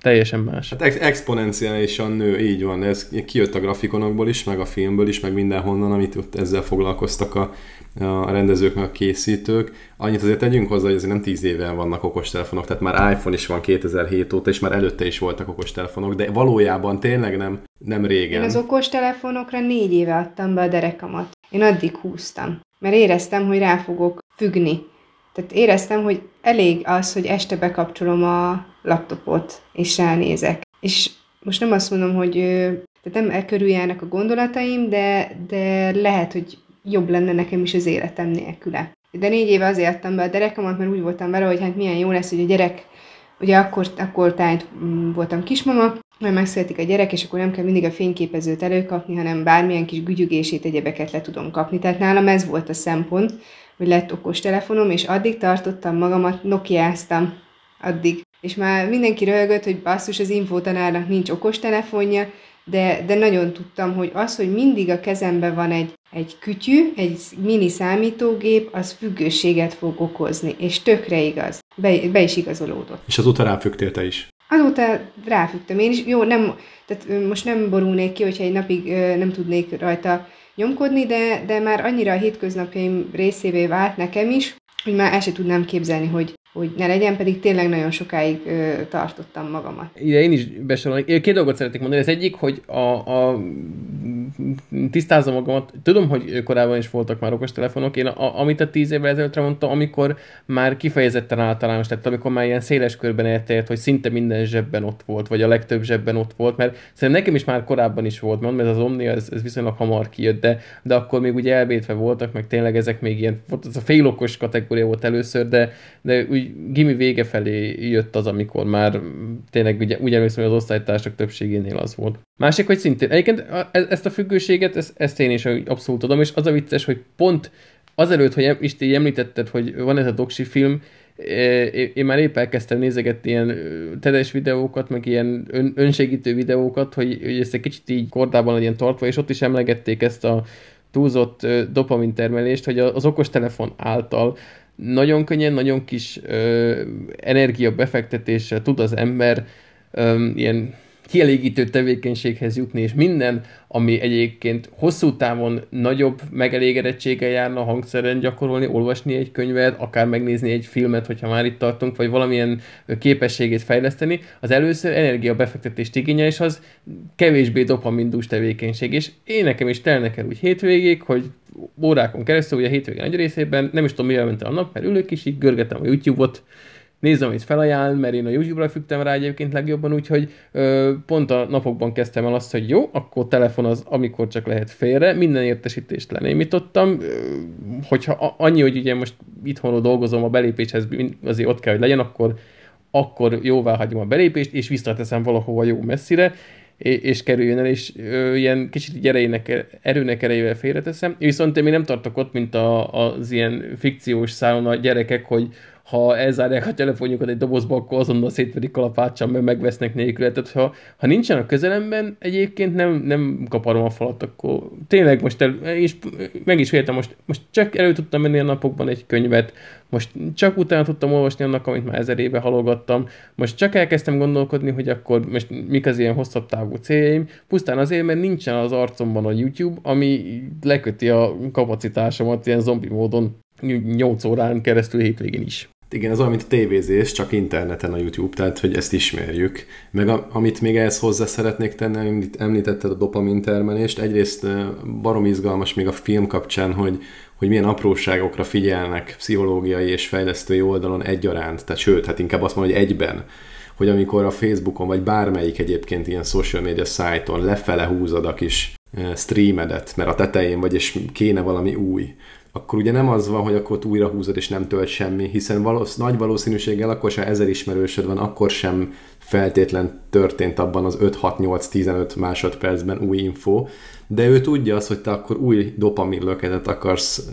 teljesen más. Hát ex- exponenciálisan nő, így van, ez kijött a grafikonokból is, meg a filmből is, meg mindenhonnan, amit ott ezzel foglalkoztak a, a rendezők, meg a készítők. Annyit azért tegyünk hozzá, hogy azért nem tíz éve vannak okostelefonok, tehát már iPhone is van 2007 óta, és már előtte is voltak okostelefonok, de valójában tényleg nem, nem régen. Én az okostelefonokra négy éve adtam be a derekamat. Én addig húztam, mert éreztem, hogy rá fogok függni. Tehát éreztem, hogy elég az, hogy este bekapcsolom a laptopot, és ránézek. És most nem azt mondom, hogy tehát nem e a gondolataim, de, de lehet, hogy jobb lenne nekem is az életem nélküle. De négy éve azért adtam be a derekamat, mert úgy voltam vele, hogy hát milyen jó lesz, hogy a gyerek, ugye akkor, akkor tájt mm, voltam kismama, majd megszületik a gyerek, és akkor nem kell mindig a fényképezőt előkapni, hanem bármilyen kis gügyügését, egyebeket le tudom kapni. Tehát nálam ez volt a szempont, hogy lett okos telefonom, és addig tartottam magamat, nokiáztam, addig. És már mindenki röhögött, hogy basszus, az infotanárnak nincs okos telefonja, de, de nagyon tudtam, hogy az, hogy mindig a kezemben van egy, egy kütyű, egy mini számítógép, az függőséget fog okozni, és tökre igaz. Be, be is igazolódott. És azóta ráfügtél te is? Azóta ráfügtem én is. Jó, nem, tehát most nem borulnék ki, hogyha egy napig nem tudnék rajta nyomkodni, de, de már annyira a hétköznapjaim részévé vált nekem is, hogy már el sem tudnám képzelni, hogy, hogy ne legyen, pedig tényleg nagyon sokáig ö, tartottam magamat. Ide én is besorolnék. Két dolgot szeretnék mondani. Az egyik, hogy a, a tisztázom magamat. Tudom, hogy korábban is voltak már okostelefonok. Én, a, amit a tíz évvel ezelőttre mondtam, amikor már kifejezetten általános, tehát amikor már ilyen széles körben elterjedt, hogy szinte minden zsebben ott volt, vagy a legtöbb zsebben ott volt, mert szerintem nekem is már korábban is volt, mondom, ez az Omni, ez, ez viszonylag hamar kijött, de, de akkor még ugye elvétve voltak, meg tényleg ezek még ilyen, ez a félokos kategória volt először, de, de úgy gimi vége felé jött az, amikor már tényleg ugye, úgy emlékszem, hogy az osztálytársak többségénél az volt. Másik, hogy szintén, egyébként e- ezt a függőséget, ezt, ezt én is abszolút tudom, és az a vicces, hogy pont azelőtt, hogy Isti említetted, hogy van ez a doksi film, e- én már épp elkezdtem nézegetni ilyen tedes videókat, meg ilyen ön, önsegítő videókat, hogy, hogy ezt egy kicsit így kordában legyen tartva, és ott is emlegették ezt a túlzott dopamin termelést, hogy az okostelefon által nagyon könnyen, nagyon kis energia befektetéssel tud az ember ö, ilyen kielégítő tevékenységhez jutni, és minden, ami egyébként hosszú távon nagyobb megelégedettséggel járna hangszeren gyakorolni, olvasni egy könyvet, akár megnézni egy filmet, hogyha már itt tartunk, vagy valamilyen képességét fejleszteni, az először energiabefektetést igényel, és az kevésbé dopamindús tevékenység. És én nekem is telnek el úgy hétvégig, hogy órákon keresztül, ugye a hétvégén nagy részében, nem is tudom, mivel ment a nap, mert ülök is, így görgetem a YouTube-ot, nézem, amit felajánl, mert én a YouTube-ra fügtem rá egyébként legjobban, úgyhogy ö, pont a napokban kezdtem el azt, hogy jó, akkor telefon az, amikor csak lehet félre, minden értesítést lenémítottam, ö, hogyha annyi, hogy ugye most itthonról dolgozom, a belépéshez azért ott kell, hogy legyen, akkor akkor jóvá hagyom a belépést, és visszateszem valahova jó messzire, és kerüljön el, és ö, ilyen kicsit erejének, erőnek erejével félreteszem. Viszont én még nem tartok ott, mint a, az ilyen fikciós szálon a gyerekek, hogy ha elzárják a telefonjukat egy dobozba, akkor azonnal szétverik kalapáccsal, mert megvesznek nélkül. Tehát ha, ha nincsen a közelemben, egyébként nem, nem kaparom a falat, akkor tényleg most el, és meg is értem, most, most csak elő tudtam menni a napokban egy könyvet, most csak utána tudtam olvasni annak, amit már ezer éve halogattam, most csak elkezdtem gondolkodni, hogy akkor most mik az ilyen hosszabb távú céljaim, pusztán azért, mert nincsen az arcomban a YouTube, ami leköti a kapacitásomat ilyen zombi módon 8 órán keresztül hétvégén is. Igen, az olyan, mint a tévézés, csak interneten a YouTube, tehát hogy ezt ismerjük. Meg a, amit még ehhez hozzá szeretnék tenni, említetted a dopamin termelést, egyrészt barom izgalmas még a film kapcsán, hogy, hogy milyen apróságokra figyelnek pszichológiai és fejlesztői oldalon egyaránt, tehát sőt, hát inkább azt mondom, hogy egyben, hogy amikor a Facebookon, vagy bármelyik egyébként ilyen social media szájton lefele húzod a kis streamedet, mert a tetején vagy, és kéne valami új, akkor ugye nem az van, hogy akkor újra húzod és nem tölt semmi, hiszen valósz, nagy valószínűséggel akkor sem ezer ismerősöd van, akkor sem feltétlen történt abban az 5-6-8-15 másodpercben új info, de ő tudja azt, hogy te akkor új dopaminlöketet akarsz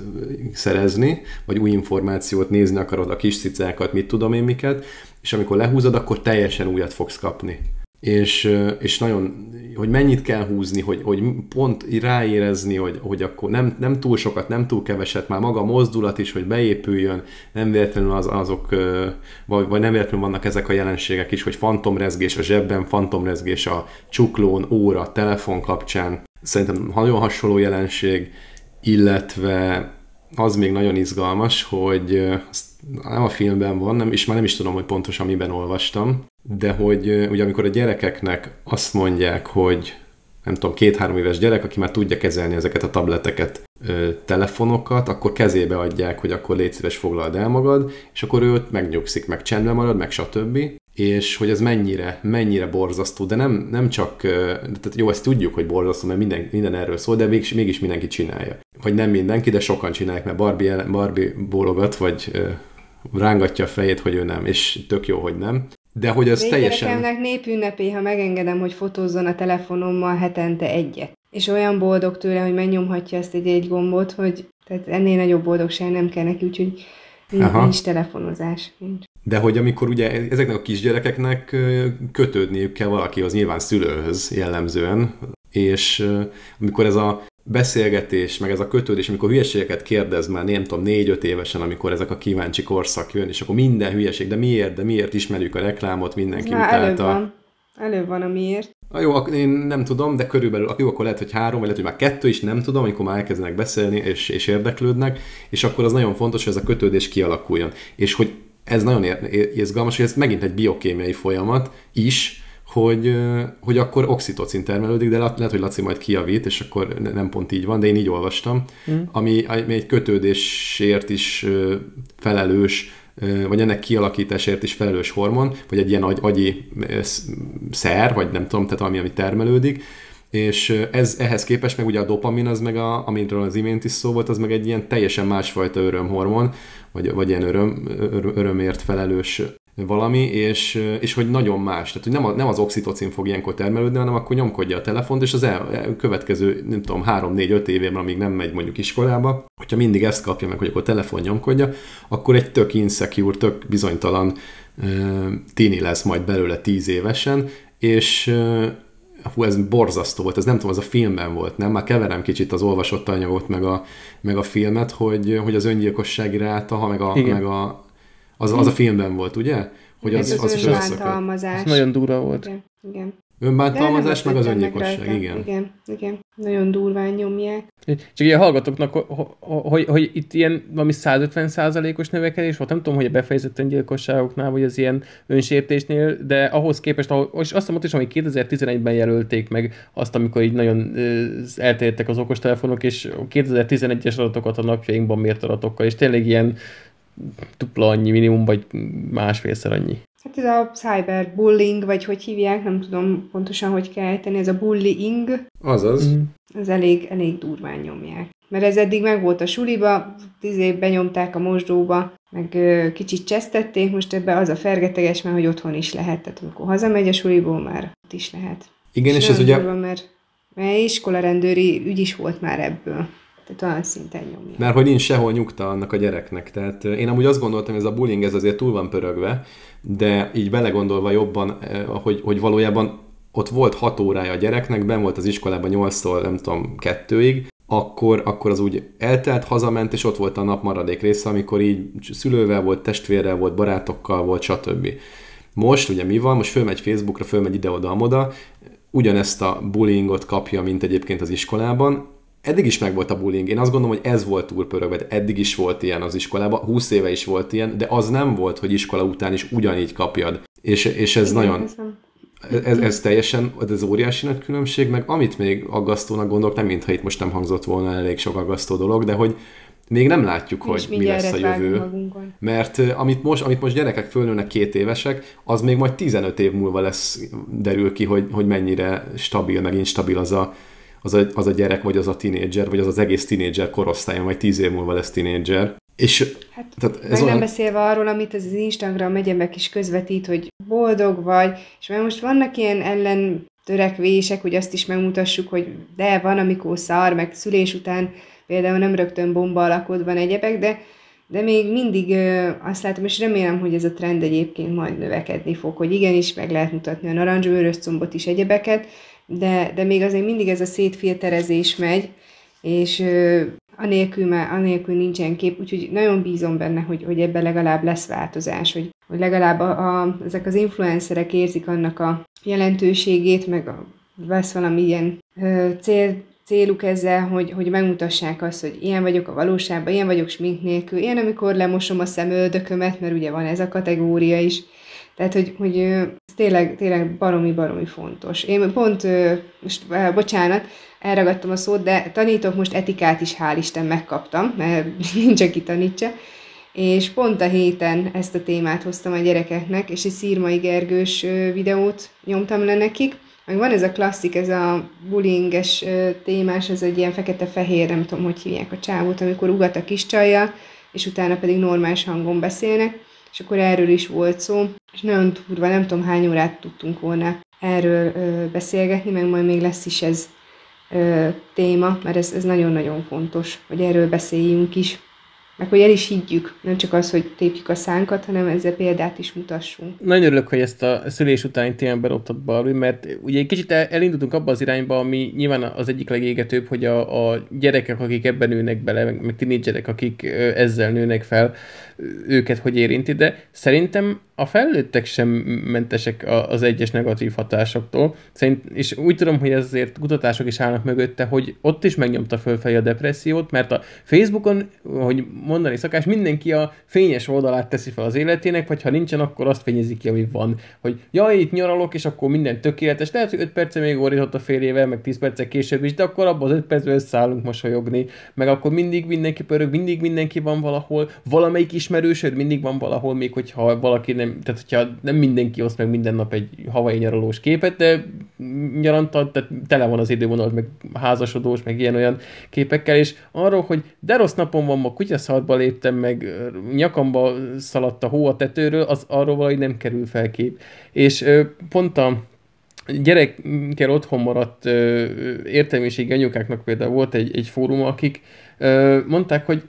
szerezni, vagy új információt nézni akarod, a kis cicákat, mit tudom én miket, és amikor lehúzod, akkor teljesen újat fogsz kapni és, és nagyon, hogy mennyit kell húzni, hogy, hogy pont ráérezni, hogy, hogy akkor nem, nem túl sokat, nem túl keveset, már maga a mozdulat is, hogy beépüljön, nem véletlenül az, azok, vagy, vagy nem véletlenül vannak ezek a jelenségek is, hogy fantomrezgés a zsebben, fantomrezgés a csuklón, óra, telefon kapcsán. Szerintem nagyon hasonló jelenség, illetve az még nagyon izgalmas, hogy nem a filmben van, nem, és már nem is tudom, hogy pontosan miben olvastam, de hogy ugye amikor a gyerekeknek azt mondják, hogy nem tudom, két-három éves gyerek, aki már tudja kezelni ezeket a tableteket, telefonokat, akkor kezébe adják, hogy akkor légy szíves foglald el magad, és akkor ő megnyugszik, meg csendben marad, meg stb. És hogy ez mennyire, mennyire borzasztó, de nem, nem csak, tehát jó, ezt tudjuk, hogy borzasztó, mert minden, minden erről szól, de mégis, mégis mindenki csinálja. Vagy nem mindenki, de sokan csinálják, mert Barbie, Barbie bólogat, vagy rángatja a fejét, hogy ő nem, és tök jó, hogy nem. De hogy az teljesen... Gyerekemnek népünnepé, ha megengedem, hogy fotózzon a telefonommal hetente egyet. És olyan boldog tőle, hogy megnyomhatja ezt egy egy gombot, hogy tehát ennél nagyobb boldogság nem kell neki, úgyhogy nincs, nincs telefonozás. Nincs. De hogy amikor ugye ezeknek a kisgyerekeknek kötődniük kell valakihoz, nyilván szülőhöz jellemzően, és amikor ez a beszélgetés, meg ez a kötődés, amikor hülyeségeket kérdez már, nem tudom, négy-öt évesen, amikor ezek a kíváncsi korszak jön, és akkor minden hülyeség, de miért, de miért ismerjük a reklámot, mindenki Na, utálta. Előbb van. Előbb van a miért. A jó, én nem tudom, de körülbelül, jó, akkor lehet, hogy három, vagy lehet, hogy már kettő is, nem tudom, amikor már elkezdenek beszélni, és, és érdeklődnek, és akkor az nagyon fontos, hogy ez a kötődés kialakuljon. És hogy ez nagyon izgalmas, hogy ez megint egy biokémiai folyamat is, hogy, hogy akkor oxitocin termelődik, de lehet, hogy Laci majd kijavít, és akkor nem pont így van, de én így olvastam, mm. ami, ami egy kötődésért is felelős, vagy ennek kialakításért is felelős hormon, vagy egy ilyen agy, agyi szer, vagy nem tudom, tehát ami, ami termelődik, és ez ehhez képest meg ugye a dopamin, az meg, a, amiről az imént is szó volt, az meg egy ilyen teljesen másfajta örömhormon, vagy, vagy ilyen öröm, örömért felelős valami, és, és hogy nagyon más. Tehát, hogy nem, a, nem az oxitocin fog ilyenkor termelődni, hanem akkor nyomkodja a telefont, és az el, el következő, nem tudom, 3-4-5 évében, amíg nem megy mondjuk iskolába, hogyha mindig ezt kapja meg, hogy akkor telefon nyomkodja, akkor egy tök insecure, tök bizonytalan tini lesz majd belőle 10 évesen, és hú, ez borzasztó volt, ez nem tudom, az a filmben volt, nem? Már keverem kicsit az olvasott anyagot, meg a, meg a filmet, hogy, hogy az öngyilkossági ráta, ha meg a, meg a az, az a filmben volt, ugye? Hogy az, az, az önbántalmazás. Ez nagyon durva volt. Igen. igen. Önbántalmazás, meg az öngyilkosság, igen. Igen, igen. Nagyon durván nyomják. Csak ilyen hallgatóknak, hogy, hogy itt ilyen valami 150 százalékos növekedés volt, nem tudom, hogy a befejezett öngyilkosságoknál, vagy az ilyen önsértésnél, de ahhoz képest, és azt mondtam, hogy 2011-ben jelölték meg azt, amikor így nagyon elterjedtek az okostelefonok, és 2011-es adatokat a napjainkban mért adatokkal, és tényleg ilyen dupla annyi minimum, vagy másfélszer annyi. Hát ez a cyberbullying, vagy hogy hívják, nem tudom pontosan, hogy kell tenni, ez a bullying. Azaz. Mm. Ez elég, elég durván nyomják. Mert ez eddig meg volt a suliba, tíz év benyomták a mosdóba, meg ö, kicsit csesztették, most ebbe az a fergeteges, mert hogy otthon is lehet, tehát amikor hazamegy a suliból, már ott is lehet. Igen, és, és ez ugye... Durva, mert, mert iskola rendőri ügy is volt már ebből. Tehát olyan szinten nyomja. Mert hogy nincs sehol nyugta annak a gyereknek. Tehát én amúgy azt gondoltam, hogy ez a bullying ez azért túl van pörögve, de így belegondolva jobban, hogy, hogy valójában ott volt 6 órája a gyereknek, ben volt az iskolában 8-tól, nem tudom, 2-ig, akkor, akkor az úgy eltelt, hazament, és ott volt a nap maradék része, amikor így szülővel volt, testvérrel volt, barátokkal volt, stb. Most ugye mi van? Most fölmegy Facebookra, fölmegy ide-oda-amoda, ugyanezt a bullyingot kapja, mint egyébként az iskolában, eddig is megvolt a bullying. Én azt gondolom, hogy ez volt túlpörögve, eddig is volt ilyen az iskolában, 20 éve is volt ilyen, de az nem volt, hogy iskola után is ugyanígy kapjad. És, és ez Igen, nagyon... Ez, ez teljesen, ez óriási nagy különbség, meg amit még aggasztónak gondolok, nem mintha itt most nem hangzott volna elég sok aggasztó dolog, de hogy még nem látjuk, hogy mi lesz a jövő. Mert amit most, amit most gyerekek fölnőnek két évesek, az még majd 15 év múlva lesz, derül ki, hogy, hogy mennyire stabil, meg instabil az a, az a, az a gyerek, vagy az a tinédzser, vagy az az egész tinédzser korosztálya, majd tíz év múlva lesz tinédzser. És hát, tehát ez meg olyan... nem beszélve arról, amit az Instagram egyebek is közvetít, hogy boldog vagy, és mert most vannak ilyen ellen törekvések, hogy azt is megmutassuk, hogy de van, amikor szar, meg szülés után például nem rögtön bomba alakod van egyebek, de, de még mindig ö, azt látom, és remélem, hogy ez a trend egyébként majd növekedni fog, hogy igenis meg lehet mutatni a narancsbőrös combot is egyebeket, de, de még azért mindig ez a szétfilterezés megy, és anélkül, már, anélkül nincsen kép, úgyhogy nagyon bízom benne, hogy, hogy ebben legalább lesz változás, hogy, hogy legalább a, a, ezek az influencerek érzik annak a jelentőségét, meg a, vesz valami ilyen ö, cél, céluk ezzel, hogy, hogy megmutassák azt, hogy ilyen vagyok a valóságban, ilyen vagyok smink nélkül, ilyen, amikor lemosom a szemöldökömet, mert ugye van ez a kategória is. Tehát, hogy, hogy ez tényleg, tényleg baromi-baromi fontos. Én pont, most bocsánat, elragadtam a szót, de tanítok most etikát is, hál' Isten megkaptam, mert nincs, aki tanítsa. És pont a héten ezt a témát hoztam a gyerekeknek, és egy Szírmai Gergős videót nyomtam le nekik, meg van ez a klasszik, ez a bullyinges témás, ez egy ilyen fekete-fehér, nem tudom, hogy hívják a csávót, amikor ugat a kis csajja, és utána pedig normális hangon beszélnek, és akkor erről is volt szó, és nagyon turva, nem tudom hány órát tudtunk volna erről ö, beszélgetni, meg majd még lesz is ez ö, téma, mert ez, ez nagyon-nagyon fontos, hogy erről beszéljünk is meg hogy el is higgyük, nem csak az, hogy tépjük a szánkat, hanem ezzel példát is mutassunk. Nagyon örülök, hogy ezt a szülés utáni témát berottad Balbi, mert ugye egy kicsit elindultunk abba az irányba, ami nyilván az egyik legégetőbb, hogy a, a gyerekek, akik ebben nőnek bele, meg, meg tinédzserek, akik ezzel nőnek fel, őket hogy érinti, de szerintem a felnőttek sem mentesek az egyes negatív hatásoktól. Szerint, és úgy tudom, hogy ezért kutatások is állnak mögötte, hogy ott is megnyomta fölfelé a depressziót, mert a Facebookon, hogy mondani szakás, mindenki a fényes oldalát teszi fel az életének, vagy ha nincsen, akkor azt fényezik ki, ami van. Hogy jaj, itt nyaralok, és akkor minden tökéletes. Lehet, hogy 5 perce még ordított a férjével, meg 10 percek később is, de akkor abban az 5 percben összeállunk mosolyogni, meg akkor mindig mindenki pörög, mindig mindenki van valahol, valamelyik ismerősöd mindig van valahol, még hogyha valaki nem nem, tehát hogyha nem mindenki oszt meg minden nap egy havai nyaralós képet, de nyaranta, tehát tele van az idővonal, meg házasodós, meg ilyen-olyan képekkel, és arról, hogy de rossz napon van, ma kutyaszartba léptem, meg nyakamba szaladt a hó a tetőről, az arról valahogy nem kerül fel kép. És pont a gyerekkel otthon maradt értelmiségi anyukáknak például volt egy, egy fórum, akik mondták, hogy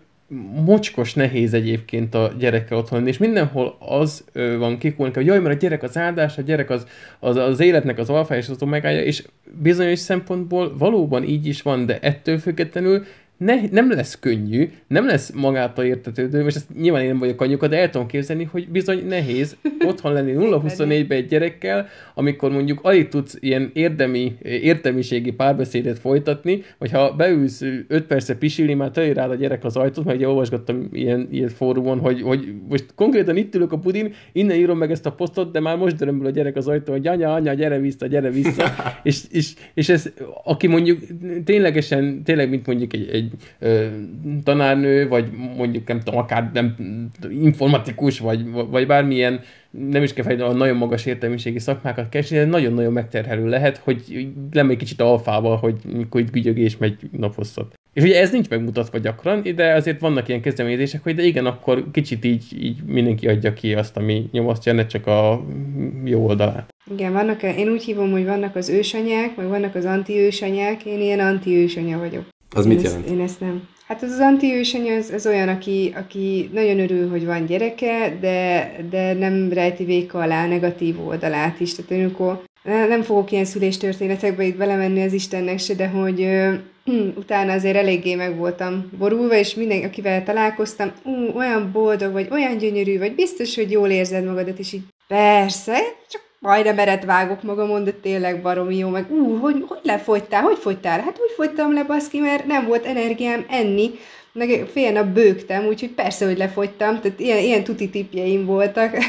mocskos nehéz egyébként a gyerekkel otthon lenni, és mindenhol az van kikulni, hogy jaj, mert a gyerek az áldás, a gyerek az, az, az életnek az alfa és az omegája, és bizonyos szempontból valóban így is van, de ettől függetlenül ne, nem lesz könnyű, nem lesz magától értetődő, és ezt nyilván én nem vagyok anyuka, de el tudom képzelni, hogy bizony nehéz otthon lenni 0-24-be egy gyerekkel, amikor mondjuk alig tudsz ilyen érdemi, értelmiségi párbeszédet folytatni, vagy ha beülsz 5 perce pisilni, már tölj rád a gyerek az ajtót, mert ugye olvasgattam ilyen, ilyen fórumon, hogy, hogy most konkrétan itt ülök a pudin, innen írom meg ezt a posztot, de már most dörömbül a gyerek az ajtó, hogy anya, anya, gyere vissza, gyere vissza, és, és, és ez, aki mondjuk ténylegesen, tényleg, mint mondjuk egy, egy egy ö, tanárnő, vagy mondjuk nem tudom, akár nem informatikus, vagy, vagy bármilyen, nem is kell a nagyon magas értelmiségi szakmákat keresni, de nagyon-nagyon megterhelő lehet, hogy nem egy kicsit alfával, hogy mikor itt gügyögés megy naposzat. És ugye ez nincs megmutatva gyakran, de azért vannak ilyen kezdeményezések, hogy de igen, akkor kicsit így, így mindenki adja ki azt, ami nyomasztja, ne csak a jó oldalát. Igen, vannak, én úgy hívom, hogy vannak az ősanyák, meg vannak az anti-ősanyák, én ilyen anti-ősanya vagyok. Az én mit jelent? Ezt, én ezt nem. Hát az az antiőseny az, az olyan, aki, aki nagyon örül, hogy van gyereke, de, de nem rejti véka alá negatív oldalát is. Tehát amikor nem fogok ilyen szüléstörténetekbe itt belemenni az Istennek se, de hogy ö, utána azért eléggé meg voltam borulva, és minden, akivel találkoztam, ú, olyan boldog vagy, olyan gyönyörű vagy, biztos, hogy jól érzed magadat, és így persze, csak majdnem eret vágok magamon, de tényleg baromi jó, meg ú, hogy, hogy lefogytál, hogy fogytál? Hát úgy fogytam le, baszki, mert nem volt energiám enni, meg fél nap bőgtem, úgyhogy persze, hogy lefogytam, tehát ilyen, ilyen tuti tipjeim voltak.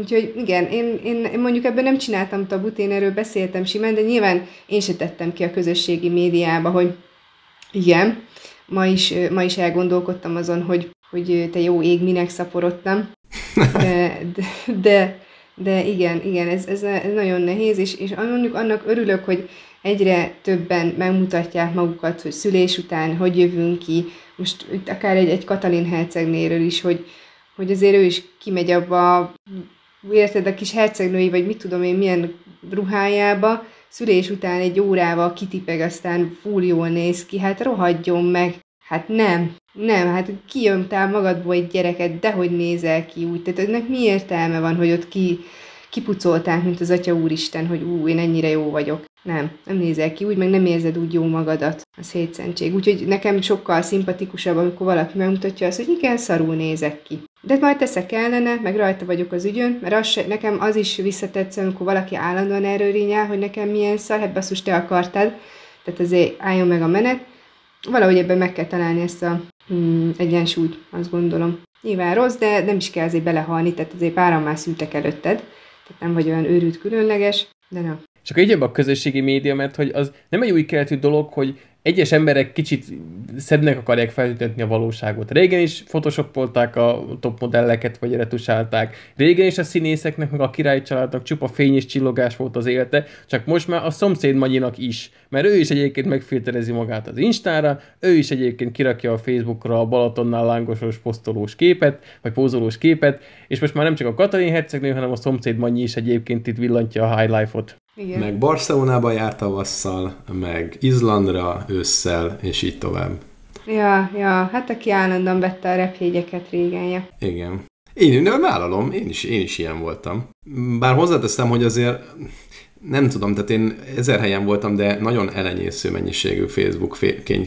Úgyhogy igen, én, én, én mondjuk ebben nem csináltam tabut, én erről beszéltem simán, de nyilván én se tettem ki a közösségi médiába, hogy igen, ma is, ma is elgondolkodtam azon, hogy, hogy te jó ég, minek szaporodtam. De, de, de, de igen, igen, ez, ez, nagyon nehéz, és, és mondjuk annak örülök, hogy egyre többen megmutatják magukat, hogy szülés után hogy jövünk ki, most itt akár egy, egy Katalin hercegnéről is, hogy, hogy azért ő is kimegy abba, érted, a kis hercegnői, vagy mit tudom én, milyen ruhájába, szülés után egy órával kitipeg, aztán full jól néz ki, hát rohadjon meg. Hát nem, nem, hát kijömtál magadból egy gyereket, de hogy nézel ki úgy. Tehát ennek mi értelme van, hogy ott ki, kipucolták, mint az Atya Úristen, hogy ú, én ennyire jó vagyok. Nem, nem nézel ki úgy, meg nem érzed úgy jó magadat, a szétszentség. Úgyhogy nekem sokkal szimpatikusabb, amikor valaki megmutatja azt, hogy igen, szarul nézek ki. De majd teszek ellene, meg rajta vagyok az ügyön, mert az se, nekem az is visszatetsz, amikor valaki állandóan erről rinyál, hogy nekem milyen szar, hát basszus, te akartad, tehát azért álljon meg a menet. Valahogy ebben meg kell találni ezt a hmm, egyensúlyt, azt gondolom. Nyilván rossz, de nem is kell azért belehalni, tehát azért páran már szültek előtted, tehát nem vagy olyan őrült különleges, de na. És akkor így a közösségi média, mert hogy az nem egy új keletű dolog, hogy egyes emberek kicsit szebbnek akarják feltüntetni a valóságot. Régen is photoshopolták a top modelleket, vagy retusálták. Régen is a színészeknek, meg a királyi családnak csupa fény és csillogás volt az élete, csak most már a szomszéd Magyinak is. Mert ő is egyébként megfilterezi magát az Instára, ő is egyébként kirakja a Facebookra a Balatonnál lángosos posztolós képet, vagy pózolós képet, és most már nem csak a Katalin hercegnő, hanem a szomszéd Magyi is egyébként itt villantja a high life-ot. Igen. Meg Barcelonába járt tavasszal, meg Izlandra ősszel, és így tovább. Ja, ja, hát aki állandóan vette a repjegyeket régen, ja. Igen. Én nem vállalom, én is, én is ilyen voltam. Bár hozzáteszem, hogy azért nem tudom, tehát én ezer helyen voltam, de nagyon elenyésző mennyiségű Facebook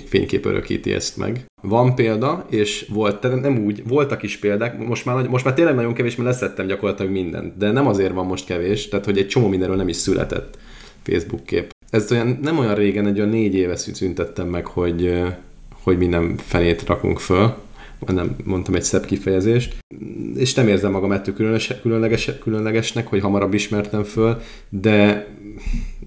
fénykép örökíti ezt meg. Van példa, és volt, nem úgy, voltak is példák, most már, most már tényleg nagyon kevés, mert leszettem gyakorlatilag mindent, de nem azért van most kevés, tehát hogy egy csomó mindenről nem is született Facebook kép. Ez olyan, nem olyan régen, egy olyan négy éve szüntettem meg, hogy, hogy minden felét rakunk föl, nem mondtam egy szebb kifejezést, és nem érzem magam ettől különleges, különleges, különlegesnek, hogy hamarabb ismertem föl, de,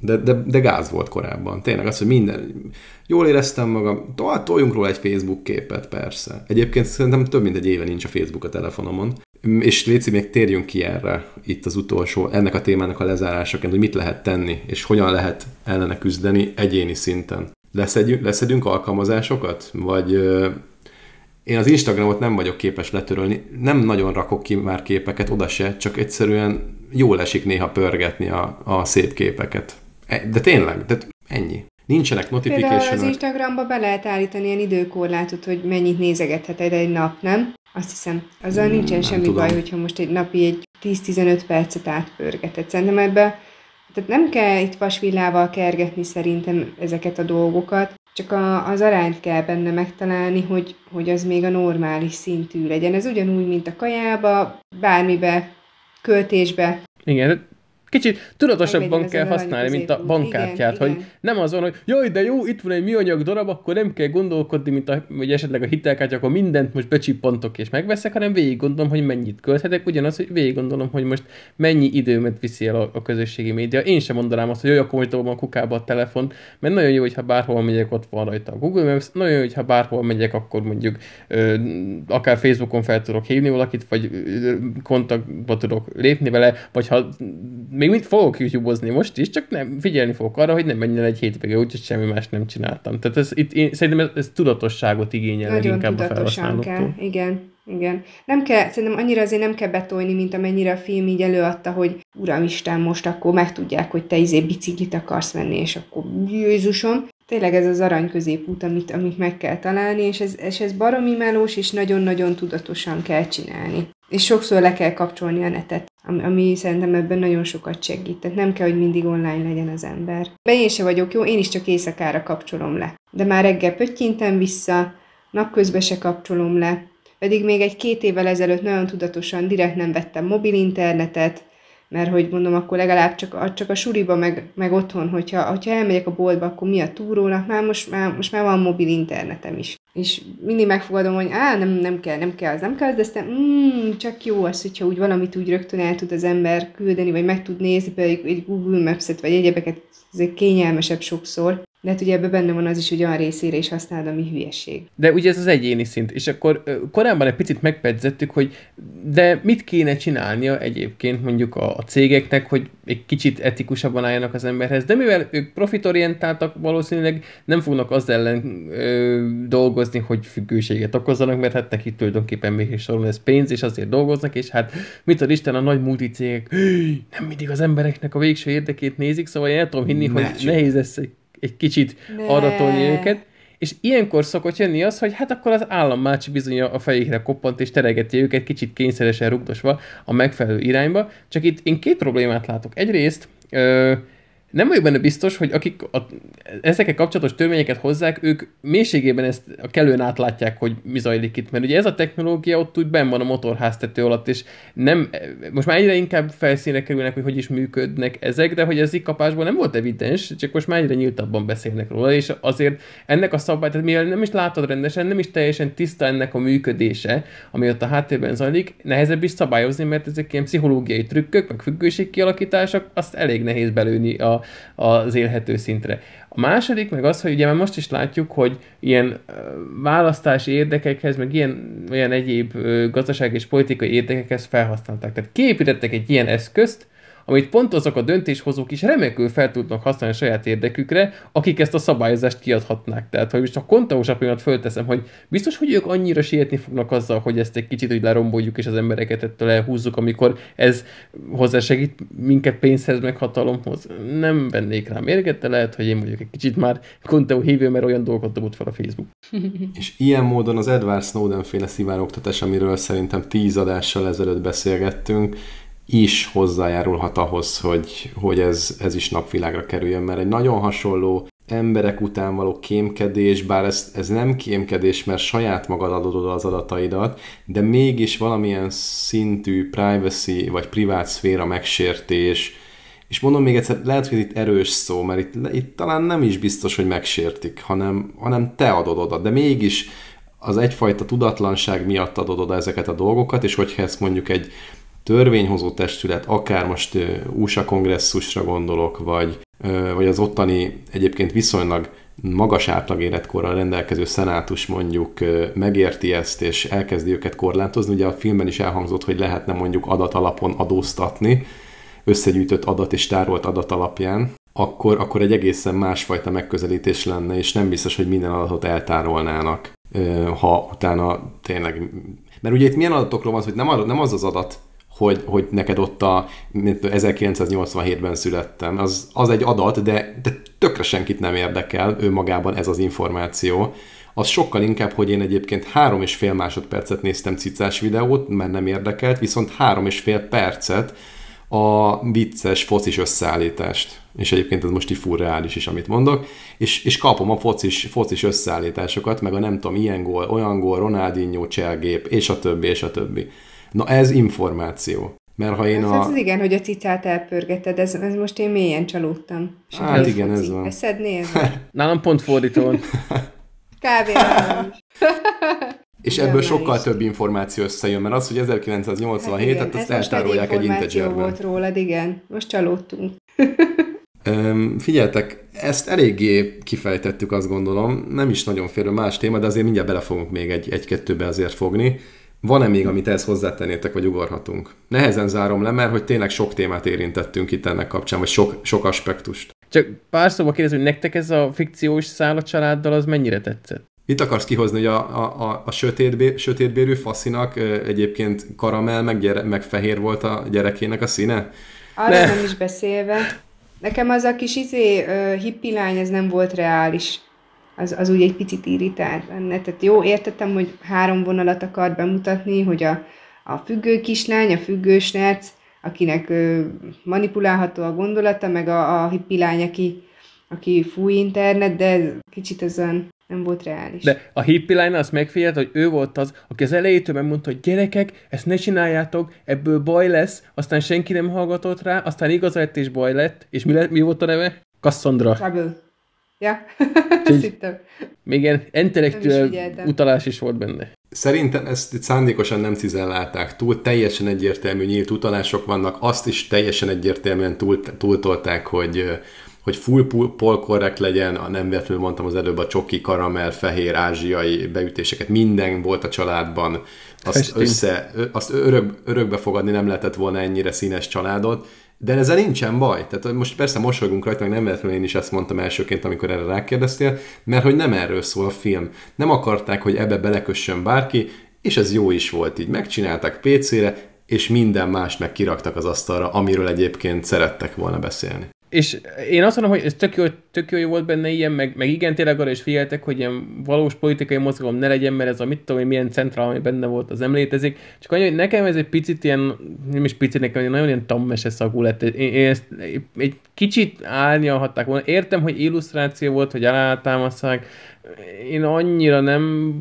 de, de, de gáz volt korábban. Tényleg az, hogy minden, jól éreztem magam, toljunk róla egy Facebook képet, persze. Egyébként szerintem több mint egy éve nincs a Facebook a telefonomon, és Léci, még térjünk ki erre itt az utolsó, ennek a témának a lezárásaként, hogy mit lehet tenni, és hogyan lehet ellene küzdeni egyéni szinten. Leszedjünk, leszedünk alkalmazásokat? Vagy én az Instagramot nem vagyok képes letörölni, nem nagyon rakok ki már képeket, oda se, csak egyszerűen jól esik néha pörgetni a, a szép képeket. E, de tényleg, de ennyi. Nincsenek notification Például az Instagramba be lehet állítani ilyen időkorlátot, hogy mennyit nézegetheted egy nap, nem? Azt hiszem, azzal hmm, nincsen semmi tudom. baj, hogyha most egy napi egy 10-15 percet átpörgeted. Szerintem ebbe tehát nem kell itt vasvillával kergetni szerintem ezeket a dolgokat, csak a, az arányt kell benne megtalálni, hogy, hogy az még a normális szintű legyen. Ez ugyanúgy, mint a kajába, bármibe, költésbe. Igen, Kicsit tudatosabban kell használni, mint a bankkártyát, igen, hogy igen. nem azon, hogy jaj, de jó, itt van egy műanyag darab, akkor nem kell gondolkodni, mint a, hogy esetleg a hitelkártya, akkor mindent most becsippantok és megveszek, hanem végig gondolom, hogy mennyit költhetek, ugyanaz, hogy végig gondolom, hogy most mennyi időmet viszi el a, a közösségi média. Én sem mondanám azt, hogy jó, akkor most dobom a kukába a telefon, mert nagyon jó, hogyha bárhol megyek, ott van rajta a Google Maps, nagyon jó, hogyha bárhol megyek, akkor mondjuk ö, akár Facebookon fel tudok hívni valakit, vagy ö, kontaktba tudok lépni vele, vagy ha még mit fogok youtube most is, csak nem, figyelni fogok arra, hogy nem menjen egy hétvége, úgyhogy semmi más nem csináltam. Tehát ez, itt, én, szerintem ez, ez tudatosságot igényel Nagyon inkább a felhasználóktól. kell, igen. Igen. Nem kell, szerintem annyira azért nem kell betolni, mint amennyire a film így előadta, hogy uramisten, most akkor megtudják, hogy te izé biciklit akarsz venni, és akkor Jézusom. Tényleg ez az arany középút, amit, amit meg kell találni, és ez, és ez baromi melós, és nagyon-nagyon tudatosan kell csinálni. És sokszor le kell kapcsolni a netet ami, ami szerintem ebben nagyon sokat segít. Tehát nem kell, hogy mindig online legyen az ember. Be én se vagyok jó, én is csak éjszakára kapcsolom le. De már reggel pöttyintem vissza, napközben se kapcsolom le, pedig még egy-két évvel ezelőtt nagyon tudatosan direkt nem vettem mobil internetet, mert hogy mondom, akkor legalább csak a, csak a suriba, meg, meg otthon, hogyha, hogyha elmegyek a boltba, akkor mi a túrónak, már most, már most már van mobil internetem is. És mindig megfogadom, hogy á, nem, nem kell, nem kell, az nem kell, de aztán mm, csak jó az, hogyha úgy valamit úgy rögtön el tud az ember küldeni, vagy meg tud nézni, például egy Google Maps-et, vagy egyebeket, ez kényelmesebb sokszor. De hát ugye ebben benne van az is, hogy olyan részére is használod, ami hülyeség. De ugye ez az egyéni szint, és akkor korábban egy picit megpedzettük, hogy de mit kéne csinálnia egyébként mondjuk a, a cégeknek, hogy egy kicsit etikusabban álljanak az emberhez, de mivel ők profitorientáltak, valószínűleg nem fognak az ellen ö, dolgozni, hogy függőséget okozzanak, mert hát neki tulajdonképpen még is soron ez pénz, és azért dolgoznak, és hát mit ad Isten a nagy multicégek, nem mindig az embereknek a végső érdekét nézik, szóval én el tudom hinni, ne hogy nehéz lesz egy egy kicsit ne. arra tolni őket. És ilyenkor szokott jönni az, hogy hát akkor az állammács bizony a fejékre koppant és teregeti őket kicsit kényszeresen rugdosva a megfelelő irányba. Csak itt én két problémát látok. Egyrészt ö, nem vagyok benne biztos, hogy akik a, ezekkel kapcsolatos törvényeket hozzák, ők mélységében ezt a kellően átlátják, hogy mi zajlik itt. Mert ugye ez a technológia ott úgy benn van a motorháztető alatt, és nem, most már egyre inkább felszínre kerülnek, hogy hogy is működnek ezek, de hogy ez kapásból nem volt evidens, csak most már egyre nyíltabban beszélnek róla, és azért ennek a szabály, tehát mivel nem is látod rendesen, nem is teljesen tiszta ennek a működése, ami ott a háttérben zajlik, nehezebb is szabályozni, mert ezek ilyen pszichológiai trükkök, meg függőségkialakítások, azt elég nehéz belőni a az élhető szintre. A második meg az, hogy ugye már most is látjuk, hogy ilyen választási érdekekhez, meg ilyen, olyan egyéb gazdasági és politikai érdekekhez felhasználták. Tehát kiépítettek egy ilyen eszközt, amit pont azok a döntéshozók is remekül fel tudnak használni a saját érdekükre, akik ezt a szabályozást kiadhatnák. Tehát, hogy most a kontaósabb pillanat fölteszem, hogy biztos, hogy ők annyira sietni fognak azzal, hogy ezt egy kicsit úgy leromboljuk, és az embereket ettől elhúzzuk, amikor ez hozzásegít minket pénzhez, meg hatalomhoz. Nem vennék rá mérget, de lehet, hogy én vagyok egy kicsit már konteó hívő, mert olyan dolgokat dobott fel a Facebook. és ilyen módon az Edward Snowden féle szivárogtatás, amiről szerintem tíz adással ezelőtt beszélgettünk, is hozzájárulhat ahhoz, hogy, hogy ez, ez is napvilágra kerüljön, mert egy nagyon hasonló emberek után való kémkedés, bár ez, ez nem kémkedés, mert saját magad adod oda az adataidat, de mégis valamilyen szintű privacy vagy privát szféra megsértés, és mondom még egyszer, lehet, hogy itt erős szó, mert itt, itt talán nem is biztos, hogy megsértik, hanem, hanem te adod oda, de mégis az egyfajta tudatlanság miatt adod oda ezeket a dolgokat, és hogyha ezt mondjuk egy törvényhozó testület, akár most USA kongresszusra gondolok, vagy, vagy az ottani egyébként viszonylag magas átlagéletkorral rendelkező szenátus mondjuk megérti ezt, és elkezdi őket korlátozni. Ugye a filmben is elhangzott, hogy lehetne mondjuk adat alapon adóztatni, összegyűjtött adat és tárolt adat alapján, akkor, akkor egy egészen másfajta megközelítés lenne, és nem biztos, hogy minden adatot eltárolnának, ha utána tényleg... Mert ugye itt milyen adatokról van, hogy nem, nem az az adat, hogy, hogy neked ott a 1987-ben születtem. Az, az egy adat, de, de tökre senkit nem érdekel ő magában ez az információ. Az sokkal inkább, hogy én egyébként három és fél másodpercet néztem cicás videót, mert nem érdekelt, viszont három és fél percet a vicces focis összeállítást. És egyébként ez most így furreális is, amit mondok. És, és kapom a focis, focis összeállításokat, meg a nem tudom, ilyen gól, olyan gól, Ronaldinho, cselgép, és a többi, és a többi. Na ez információ. Mert ha én hát a... Ez igen, hogy a cicát elpörgeted, ez, ez most én mélyen csalódtam. És hát igen, ez van. Eszednél? Nálam pont fordító van. Kb. És ebből sokkal is. több információ összejön, mert az, hogy 1987, hát, hát azt eltárolják egy integerben. volt rólad, igen. Most csalódtunk. Üm, figyeltek, ezt eléggé kifejtettük, azt gondolom. Nem is nagyon férő más téma, de azért mindjárt bele fogunk még egy, egy-kettőbe azért fogni. Van-e még, amit ehhez hozzátennétek, vagy ugorhatunk? Nehezen zárom le, mert hogy tényleg sok témát érintettünk itt ennek kapcsán, vagy sok, sok aspektust. Csak pár szóba kérdezem, hogy nektek ez a fikciós szál a családdal, az mennyire tetszett? Itt akarsz kihozni, hogy a, a, a, a sötétbé, sötétbérű faszinak egyébként karamell, meg, gyere, meg fehér volt a gyerekének a színe? Arra nem is beszélve. Nekem az a kis izé, hippi lány, ez nem volt reális az, az úgy egy picit irritált benne. Tehát jó, értettem, hogy három vonalat akart bemutatni, hogy a, a függő kislány, a függő srác, akinek ö, manipulálható a gondolata, meg a, a hippi lány, aki, aki fúj internet, de ez kicsit azon nem volt reális. De a hippi lány azt megfigyelt, hogy ő volt az, aki az elejétől megmondta, hogy gyerekek, ezt ne csináljátok, ebből baj lesz, aztán senki nem hallgatott rá, aztán igaz lett és baj lett, és mi, lett, mi volt a neve? Cassandra. Trouble. Ja, Még ilyen intellektuál utalás is volt benne. Szerintem ezt szándékosan nem cizellálták. Túl, teljesen egyértelmű nyílt utalások vannak, azt is teljesen egyértelműen túl, túltolták, hogy hogy full polkorrekt legyen, a nem véletlenül mondtam az előbb a csoki, karamell, fehér, ázsiai beütéseket, minden volt a családban, azt, össze, azt örök, örökbe fogadni nem lehetett volna ennyire színes családot, de ezzel nincsen baj. Tehát most persze mosolygunk rajta, meg nem véletlenül én is ezt mondtam elsőként, amikor erre rákérdeztél, mert hogy nem erről szól a film. Nem akarták, hogy ebbe belekössön bárki, és ez jó is volt így. Megcsinálták PC-re, és minden mást meg kiraktak az asztalra, amiről egyébként szerettek volna beszélni és én azt mondom, hogy ez tök jó, tök jó volt benne ilyen, meg, meg igen, tényleg arra is figyeltek, hogy ilyen valós politikai mozgalom ne legyen, mert ez a mit tudom, hogy milyen centrál, ami benne volt, az nem létezik. Csak annyi, hogy nekem ez egy picit ilyen, nem is picit, nekem nagyon ilyen tammese szagú lett. Én, én ezt egy kicsit árnyalhatták volna. Értem, hogy illusztráció volt, hogy alátámaszták, én annyira nem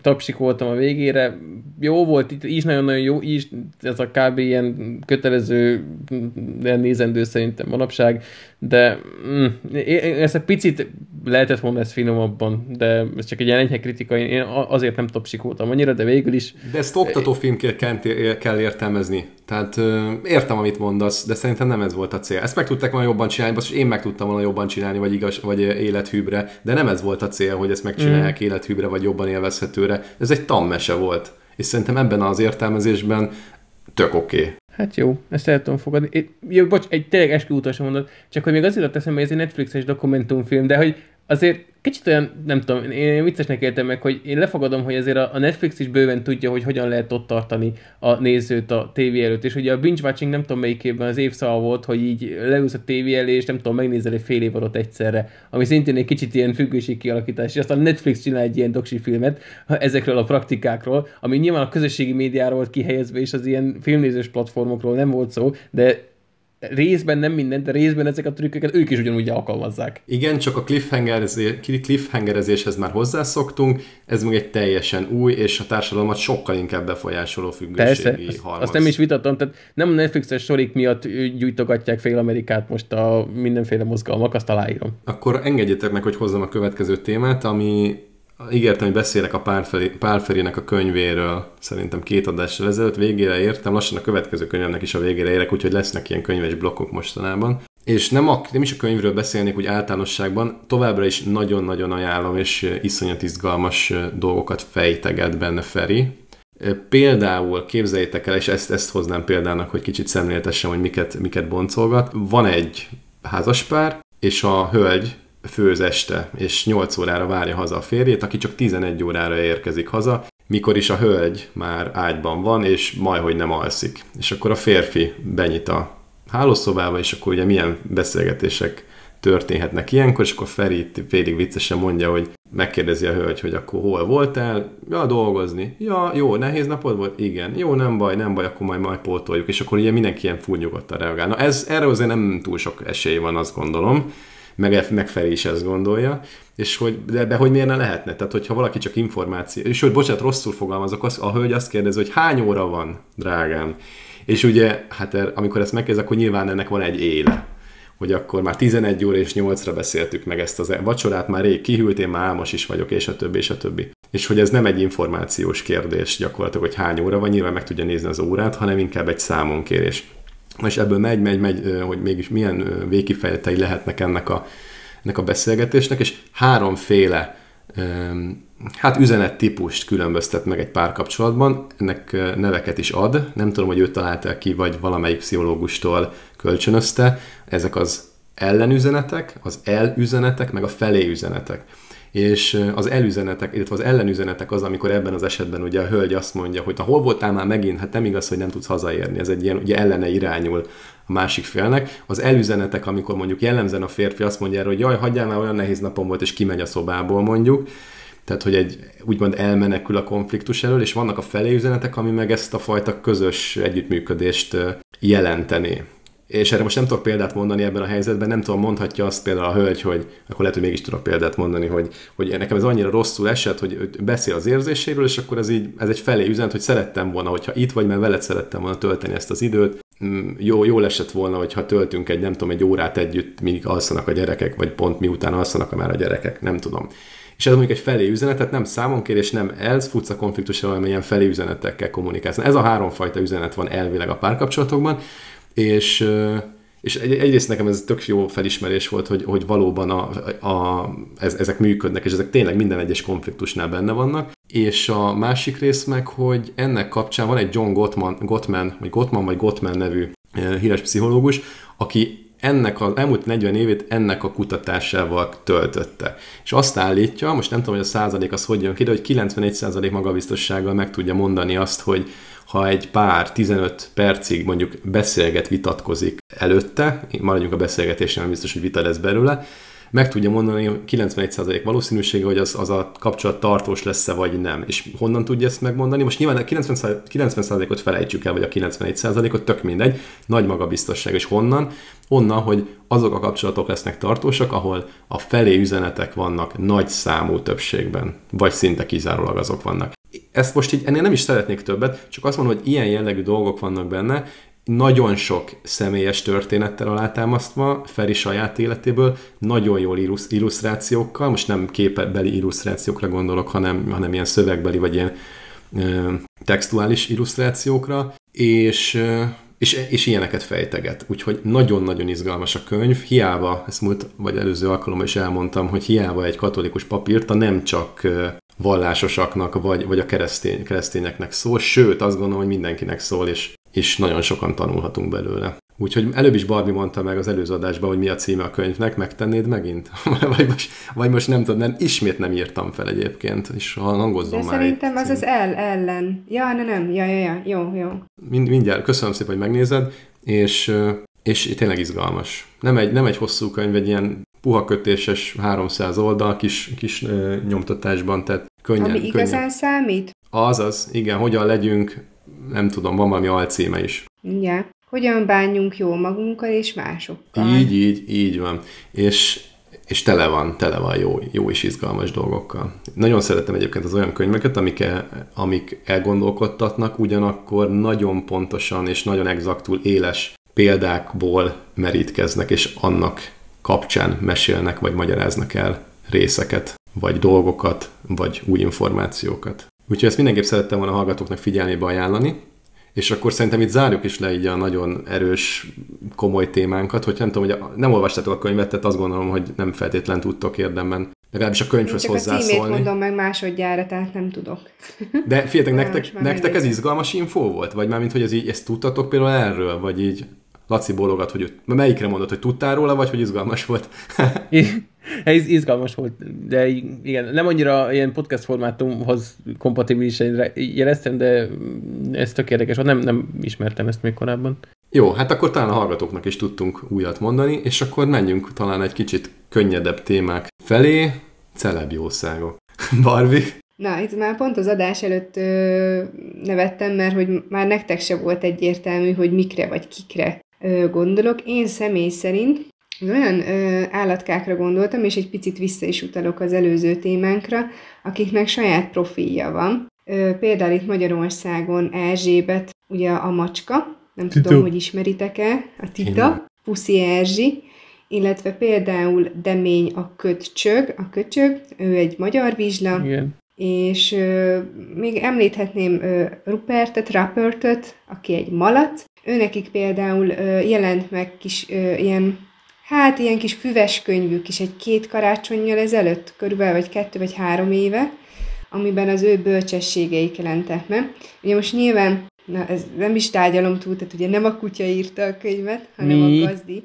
tapsikoltam a végére. Jó volt, itt is nagyon-nagyon jó, is ez a kb. ilyen kötelező, nézendő szerintem manapság, de mm, ezt egy picit lehetett volna ez finomabban, de ez csak egy enyhe kritika, én azért nem tapsikoltam annyira, de végül is... De ezt oktatófilmként kell értelmezni. Tehát értem, amit mondasz, de szerintem nem ez volt a cél. Ezt meg tudták volna jobban csinálni, és én meg tudtam volna jobban csinálni, vagy igaz, vagy élethűbre, de nem ez volt a cél, hogy ezt megcsinálják mm. élethűbre, vagy jobban élvezhetőre. Ez egy tammese volt. És szerintem ebben az értelmezésben tök oké. Okay. Hát jó, ezt el tudom fogadni. É, jó, bocs, egy tényleg esküvútos mondod, csak hogy még azért teszem, hogy ez egy Netflixes dokumentumfilm, de hogy azért kicsit olyan, nem tudom, én viccesnek éltem meg, hogy én lefogadom, hogy azért a Netflix is bőven tudja, hogy hogyan lehet ott tartani a nézőt a tévé előtt, és ugye a binge watching nem tudom melyik évben az évszava volt, hogy így leülsz a tévé elé, és nem tudom, megnézel egy fél évadot egyszerre, ami szintén egy kicsit ilyen függőség kialakítás, és aztán Netflix csinál egy ilyen doksi filmet ezekről a praktikákról, ami nyilván a közösségi médiáról volt kihelyezve, és az ilyen filmnézős platformokról nem volt szó, de részben nem mindent, de részben ezek a trükköket ők is ugyanúgy alkalmazzák. Igen, csak a cliffhangerezéshez már hozzászoktunk, ez meg egy teljesen új, és a társadalmat sokkal inkább befolyásoló függőségi Persze, azt, azt nem is vitatom, tehát nem a Netflixes sorik miatt gyújtogatják fél Amerikát most a mindenféle mozgalmak, azt aláírom. Akkor engedjétek meg, hogy hozzam a következő témát, ami ígértem, hogy beszélek a Pál Ferinek a könyvéről, szerintem két adással ezelőtt, végére értem, lassan a következő könyvemnek is a végére érek, úgyhogy lesznek ilyen könyves blokkok mostanában. És nem, a, nem is a könyvről beszélnék úgy általánosságban, továbbra is nagyon-nagyon ajánlom, és iszonyat izgalmas dolgokat fejteget benne Feri. Például képzeljétek el, és ezt, ezt hoznám példának, hogy kicsit szemléltessem, hogy miket, miket boncolgat. Van egy házaspár, és a hölgy főz este, és 8 órára várja haza a férjét, aki csak 11 órára érkezik haza, mikor is a hölgy már ágyban van, és majd, nem alszik. És akkor a férfi benyit a hálószobába, és akkor ugye milyen beszélgetések történhetnek ilyenkor, és akkor Feri félig viccesen mondja, hogy megkérdezi a hölgy, hogy akkor hol voltál, ja, dolgozni, ja, jó, nehéz napod volt, igen, jó, nem baj, nem baj, akkor majd majd pótoljuk, és akkor ugye mindenki ilyen fúnyugodtan reagál. Na ez, erre azért nem túl sok esély van, azt gondolom, meg, meg Feri is ezt gondolja, és hogy, de, de hogy miért ne lehetne? Tehát, hogyha valaki csak információ, és hogy bocsánat, rosszul fogalmazok, az, a hölgy azt kérdezi, hogy hány óra van, drágám? És ugye, hát er, amikor ezt megkérdez, akkor nyilván ennek van egy éle hogy akkor már 11 óra és 8-ra beszéltük meg ezt az vacsorát, már rég kihűlt, én már álmos is vagyok, és a többi, és a többi. És hogy ez nem egy információs kérdés gyakorlatilag, hogy hány óra van, nyilván meg tudja nézni az órát, hanem inkább egy számonkérés és ebből megy, megy, megy, hogy mégis milyen végkifejletei lehetnek ennek a, ennek a beszélgetésnek, és háromféle hát üzenettípust különböztet meg egy párkapcsolatban, ennek neveket is ad, nem tudom, hogy ő találta ki, vagy valamelyik pszichológustól kölcsönözte, ezek az ellenüzenetek, az elüzenetek, meg a felé üzenetek és az elüzenetek, illetve az ellenüzenetek az, amikor ebben az esetben ugye a hölgy azt mondja, hogy ha hol voltál már megint, hát nem igaz, hogy nem tudsz hazaérni, ez egy ilyen ugye ellene irányul a másik félnek. Az elüzenetek, amikor mondjuk jellemzen a férfi azt mondja erre, hogy jaj, hagyjál már, olyan nehéz napom volt, és kimegy a szobából mondjuk, tehát hogy egy úgymond elmenekül a konfliktus elől, és vannak a felé üzenetek, ami meg ezt a fajta közös együttműködést jelenteni és erre most nem tudok példát mondani ebben a helyzetben, nem tudom, mondhatja azt például a hölgy, hogy akkor lehet, hogy mégis tudok példát mondani, hogy, hogy nekem ez annyira rosszul esett, hogy beszél az érzéséről, és akkor ez így, ez egy felé üzenet, hogy szerettem volna, hogyha itt vagy, mert veled szerettem volna tölteni ezt az időt, mm, jó, jó esett volna, hogyha töltünk egy, nem tudom, egy órát együtt, míg alszanak a gyerekek, vagy pont miután alszanak már a gyerekek, nem tudom. És ez mondjuk egy felé üzenetet, nem számonkérés, nem elfutsz a konfliktusra, hanem ilyen felé üzenetekkel kommunikálsz. Ez a háromfajta üzenet van elvileg a párkapcsolatokban, és, és egy, egyrészt nekem ez tök jó felismerés volt, hogy, hogy valóban a, a, ez, ezek működnek, és ezek tényleg minden egyes konfliktusnál benne vannak, és a másik rész meg, hogy ennek kapcsán van egy John Gottman, Gottman vagy Gottman vagy Gottman nevű híres pszichológus, aki ennek az elmúlt 40 évét ennek a kutatásával töltötte. És azt állítja, most nem tudom, hogy a százalék az hogy jön ki, de hogy 91 százalék magabiztossággal meg tudja mondani azt, hogy ha egy pár 15 percig mondjuk beszélget, vitatkozik előtte, maradjunk a beszélgetésen, nem biztos, hogy vita lesz belőle, meg tudja mondani 91% valószínűsége, hogy az, az a kapcsolat tartós lesz-e vagy nem. És honnan tudja ezt megmondani? Most nyilván a 90%, 90%-ot felejtsük el, vagy a 91%-ot, tök mindegy, nagy magabiztosság. És honnan? Onnan, hogy azok a kapcsolatok lesznek tartósak, ahol a felé üzenetek vannak nagy számú többségben, vagy szinte kizárólag azok vannak. Ezt most így ennél nem is szeretnék többet, csak azt mondom, hogy ilyen jellegű dolgok vannak benne, nagyon sok személyes történettel alátámasztva, Feri saját életéből, nagyon jól illusztrációkkal, most nem képebeli illusztrációkra gondolok, hanem, hanem ilyen szövegbeli, vagy ilyen ö, textuális illusztrációkra, és, és, és ilyeneket fejteget. Úgyhogy nagyon-nagyon izgalmas a könyv, hiába, ezt múlt, vagy előző alkalommal is elmondtam, hogy hiába egy katolikus papírta nem csak vallásosaknak, vagy, vagy a keresztény, keresztényeknek szól, sőt, azt gondolom, hogy mindenkinek szól, és és nagyon sokan tanulhatunk belőle. Úgyhogy előbb is Barbie mondta meg az előző adásban, hogy mi a címe a könyvnek, megtennéd megint? vagy, most, vagy most nem tudom, nem, ismét nem írtam fel egyébként, és hangozzon De már szerintem az az el, ellen. Ja, ne, nem, ja, ja, ja, jó, jó. Mind, mindjárt, köszönöm szépen, hogy megnézed, és, és tényleg izgalmas. Nem egy, nem egy hosszú könyv, egy ilyen puha kötéses 300 oldal kis, kis nyomtatásban, tehát könnyen. Ami igazán könnyen. számít? Azaz, igen, hogyan legyünk nem tudom, van valami alcíme is. Igen. Hogyan bánjunk jó magunkkal és másokkal. Így, így, így van. És, és tele van, tele van jó, jó és izgalmas dolgokkal. Nagyon szeretem egyébként az olyan könyveket, amik, el, amik elgondolkodtatnak, ugyanakkor nagyon pontosan és nagyon exaktul éles példákból merítkeznek, és annak kapcsán mesélnek, vagy magyaráznak el részeket, vagy dolgokat, vagy új információkat. Úgyhogy ezt mindenképp szerettem volna a hallgatóknak figyelmébe ajánlani, és akkor szerintem itt zárjuk is le így a nagyon erős, komoly témánkat, hogy nem tudom, hogy nem olvastátok a könyvet, tehát azt gondolom, hogy nem feltétlen tudtok érdemben legalábbis a könyvhöz csak hozzászólni. a címét mondom meg másodjára, tehát nem tudok. De figyeljetek, nektek, nektek ez izgalmas infó volt? Vagy már mint, hogy ez így, ezt tudtatok például erről? Vagy így Laci bólogat, hogy melyikre mondod, hogy tudtál róla, vagy hogy izgalmas volt? Ez izgalmas volt, de igen, nem annyira ilyen podcast formátumhoz kompatibilisen jeleztem, de ez tök érdekes, nem, nem ismertem ezt még korábban. Jó, hát akkor talán a hallgatóknak is tudtunk újat mondani, és akkor menjünk talán egy kicsit könnyedebb témák felé, celebjószágok. Barbie? Na, itt már pont az adás előtt ö, nevettem, mert hogy már nektek se volt egyértelmű, hogy mikre vagy kikre ö, gondolok. Én személy szerint olyan ö, állatkákra gondoltam, és egy picit vissza is utalok az előző témánkra, akiknek saját profilja van. Ö, például itt Magyarországon Erzsébet, ugye a macska, nem Tito. tudom, hogy ismeritek-e, a Tita, Puszi Erzsi, illetve például Demény a kötcsög, a köcsög, ő egy magyar vizsla, Igen. és ö, még említhetném ö, Rupertet, Rappertet, aki egy malac, őnekik például ö, jelent meg kis ö, ilyen Hát ilyen kis füves könyvük is egy két karácsonyjal ezelőtt, körülbelül vagy kettő vagy három éve, amiben az ő bölcsességeik jelentek meg. Ugye most nyilván, na ez nem is tárgyalom túl, tehát ugye nem a kutya írta a könyvet, hanem Mi? a gazdi.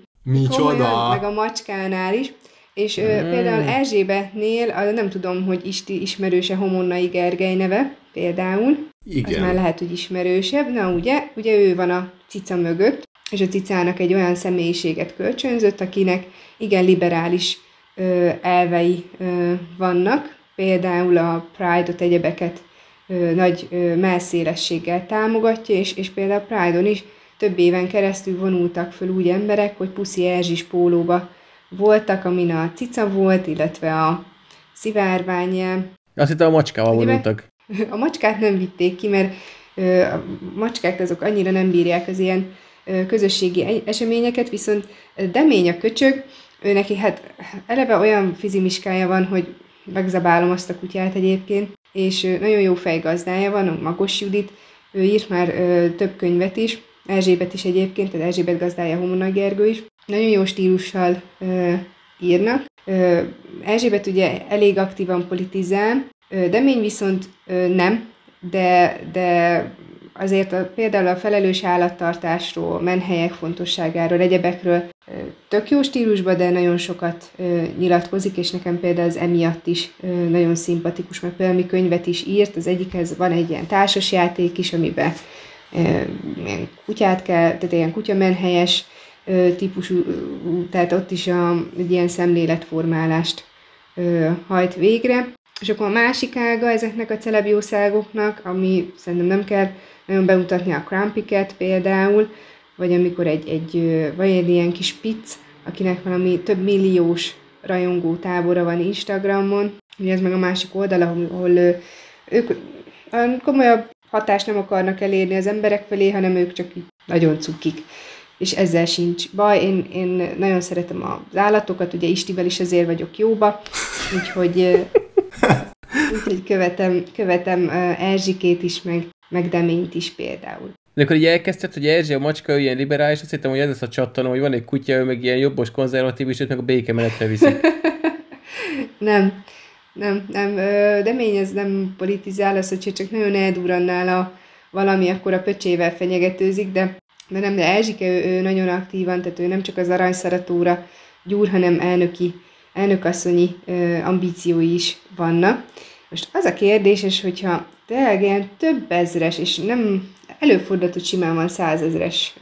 csoda? Meg a macskánál is. És hmm. ö, például Erzsébetnél, nem tudom, hogy isti ismerőse Homonnai Gergely neve, például. Igen. Az már lehet, hogy ismerősebb. Na ugye, ugye ő van a cica mögött, és a cicának egy olyan személyiséget kölcsönzött, akinek igen liberális ö, elvei ö, vannak, például a Pride-ot, egyebeket ö, nagy ö, melszélességgel támogatja, és, és például a Pride-on is több éven keresztül vonultak föl úgy emberek, hogy puszi erzsis pólóba voltak, amin a cica volt, illetve a szivárványjel. Azt hittem a macskával vonultak. A macskát nem vitték ki, mert ö, a macskák azok annyira nem bírják az ilyen közösségi eseményeket, viszont Demény a köcsög, ő neki hát eleve olyan fizimiskája van, hogy megzabálom azt a kutyát egyébként, és nagyon jó fejgazdája van, a Magos Judit, ő írt már ö, több könyvet is, Erzsébet is egyébként, tehát Erzsébet gazdája Homona Gergő is. Nagyon jó stílussal ö, írnak. Ö, Erzsébet ugye elég aktívan politizál, ö, Demény viszont ö, nem, de, de azért a, például a felelős állattartásról, menhelyek fontosságáról, egyebekről tök jó stílusban, de nagyon sokat nyilatkozik, és nekem például az emiatt is nagyon szimpatikus, mert például mi könyvet is írt, az egyikhez van egy ilyen társasjáték is, amiben ilyen kutyát kell, tehát ilyen kutyamenhelyes típusú, tehát ott is a, egy ilyen szemléletformálást hajt végre. És akkor a másik ága ezeknek a celebjószágoknak, ami szerintem nem kell bemutatni a Crumpy-ket például, vagy amikor egy, egy, vagy egy ilyen kis pic, akinek valami több milliós rajongó tábora van Instagramon, ugye ez meg a másik oldal, ahol, ahol ők komolyabb hatást nem akarnak elérni az emberek felé, hanem ők csak így nagyon cukik. És ezzel sincs baj. Én, én nagyon szeretem az állatokat, ugye Istivel is azért vagyok jóba, úgyhogy, úgyhogy követem, követem Erzsikét is, meg, meg Deményt is például. De akkor így elkezdted, hogy Erzsi a macska, ilyen liberális, azt hittem, hogy ez lesz a csattanó, hogy van egy kutya, ő meg ilyen jobbos konzervatív, és őt meg a békemenetre viszi. nem, nem, nem. Demény ez nem politizál, az, hogyha csak nagyon eldurrannál a valami, akkor a pöcsével fenyegetőzik, de, de nem, de Erzsike ő, ő, nagyon aktívan, tehát ő nem csak az aranyszaratóra gyúr, hanem elnöki, elnökasszonyi ambíciói is vannak. Most az a kérdés, és hogyha tényleg ilyen több ezres, és nem előfordult, hogy simán van százezres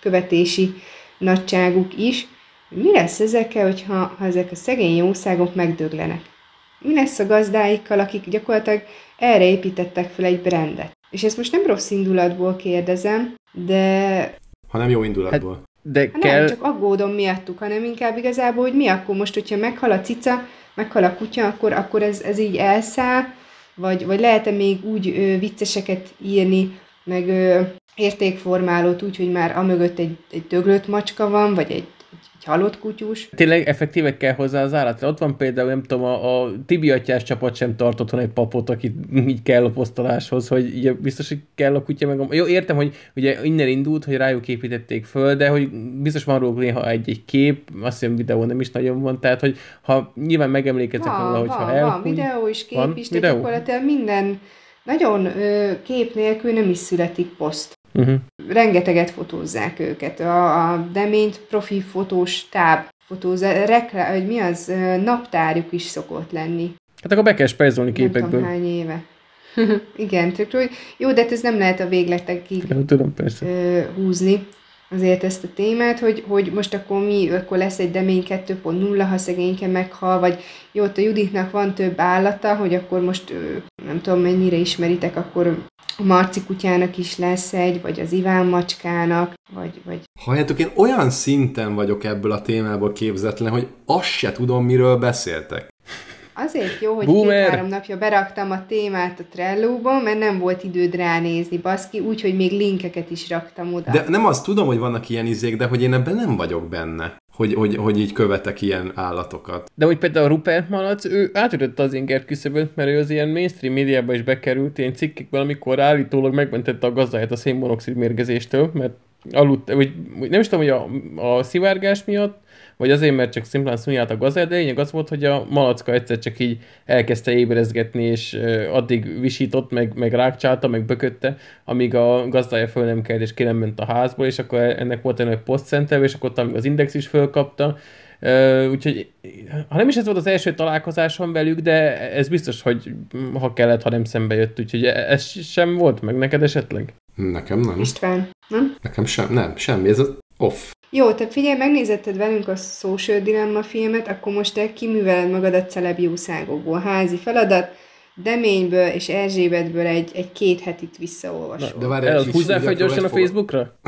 követési nagyságuk is, mi lesz ezekkel, hogyha ha ezek a szegény jószágok megdöglenek? Mi lesz a gazdáikkal, akik gyakorlatilag erre építettek fel egy brandet? És ezt most nem rossz indulatból kérdezem, de... Hanem jó indulatból. Hát, de hát kell... Nem csak aggódom miattuk, hanem inkább igazából, hogy mi akkor most, hogyha meghal a cica, meghal a kutya, akkor, akkor ez, ez így elszáll, vagy, vagy lehet-e még úgy ö, vicceseket írni, meg ö, értékformálót úgy, hogy már amögött egy, egy döglött macska van, vagy egy, halott kutyus. Tényleg effektíve kell hozzá az állatra. Ott van például, nem tudom, a, a Tibi atyás csapat sem tartott egy papot, aki így kell a posztoláshoz, hogy ugye biztos, hogy kell a kutya meg a... Jó, értem, hogy ugye innen indult, hogy rájuk építették föl, de hogy biztos van róla néha egy-egy kép, azt hiszem videó nem is nagyon van, tehát hogy ha nyilván megemlékeztek róla, hogyha van, elhúgy, van, videó is, kép van? is, de gyakorlatilag minden nagyon ö, kép nélkül nem is születik poszt. Uh-huh. Rengeteget fotózzák őket. A, a deményt profi fotós táb fotózza, reklá, hogy mi az, naptárjuk is szokott lenni. Hát akkor be kell spejzolni képekből. Nem tudom, hány éve. Igen, tök, jó, de hát ez nem lehet a végletekig tudom, persze. húzni azért ezt a témát, hogy, hogy most akkor mi, akkor lesz egy demény 2.0, ha szegényke meghal, vagy jó, ott a Juditnak van több állata, hogy akkor most nem tudom mennyire ismeritek, akkor a Marci kutyának is lesz egy, vagy az Iván macskának, vagy... vagy... Halljátok, én olyan szinten vagyok ebből a témából képzetlen, hogy azt se tudom, miről beszéltek. Azért jó, hogy két-három napja beraktam a témát a Trello-ba, mert nem volt időd ránézni, baszki, úgyhogy még linkeket is raktam oda. De nem azt tudom, hogy vannak ilyen izék, de hogy én ebben nem vagyok benne. Hogy, hogy, hogy így követek ilyen állatokat. De hogy például a Rupert Malac, ő átütötte az inger küszöböt, mert ő az ilyen mainstream médiába is bekerült, ilyen cikkekben, amikor állítólag megmentette a gazdáját a szénmonoxid mérgezéstől, mert aludt, vagy nem is tudom, hogy a, a szivárgás miatt vagy azért, mert csak szimplán szúnyált a gazelle, de lényeg az volt, hogy a malacka egyszer csak így elkezdte ébrezgetni, és addig visított, meg, meg rákcsálta, meg bökötte, amíg a gazdája föl nem kelt, és ki nem ment a házból, és akkor ennek volt egy nagy és akkor ott az Index is fölkapta, Uh, úgyhogy, ha nem is ez volt az első találkozásom velük, de ez biztos, hogy ha kellett, ha nem szembe jött, úgyhogy e, ez sem volt meg neked esetleg? Nekem nem. István, nem? Nekem sem, nem, semmi, ez az off. Jó, te figyelj, megnézetted velünk a Social Dilemma filmet, akkor most te kiműveled magad a celebjószágokból. Házi feladat, Deményből és Erzsébetből egy, egy két hetit visszaolvasol. De várj, Elhúzzál fel gyorsan a Facebookra?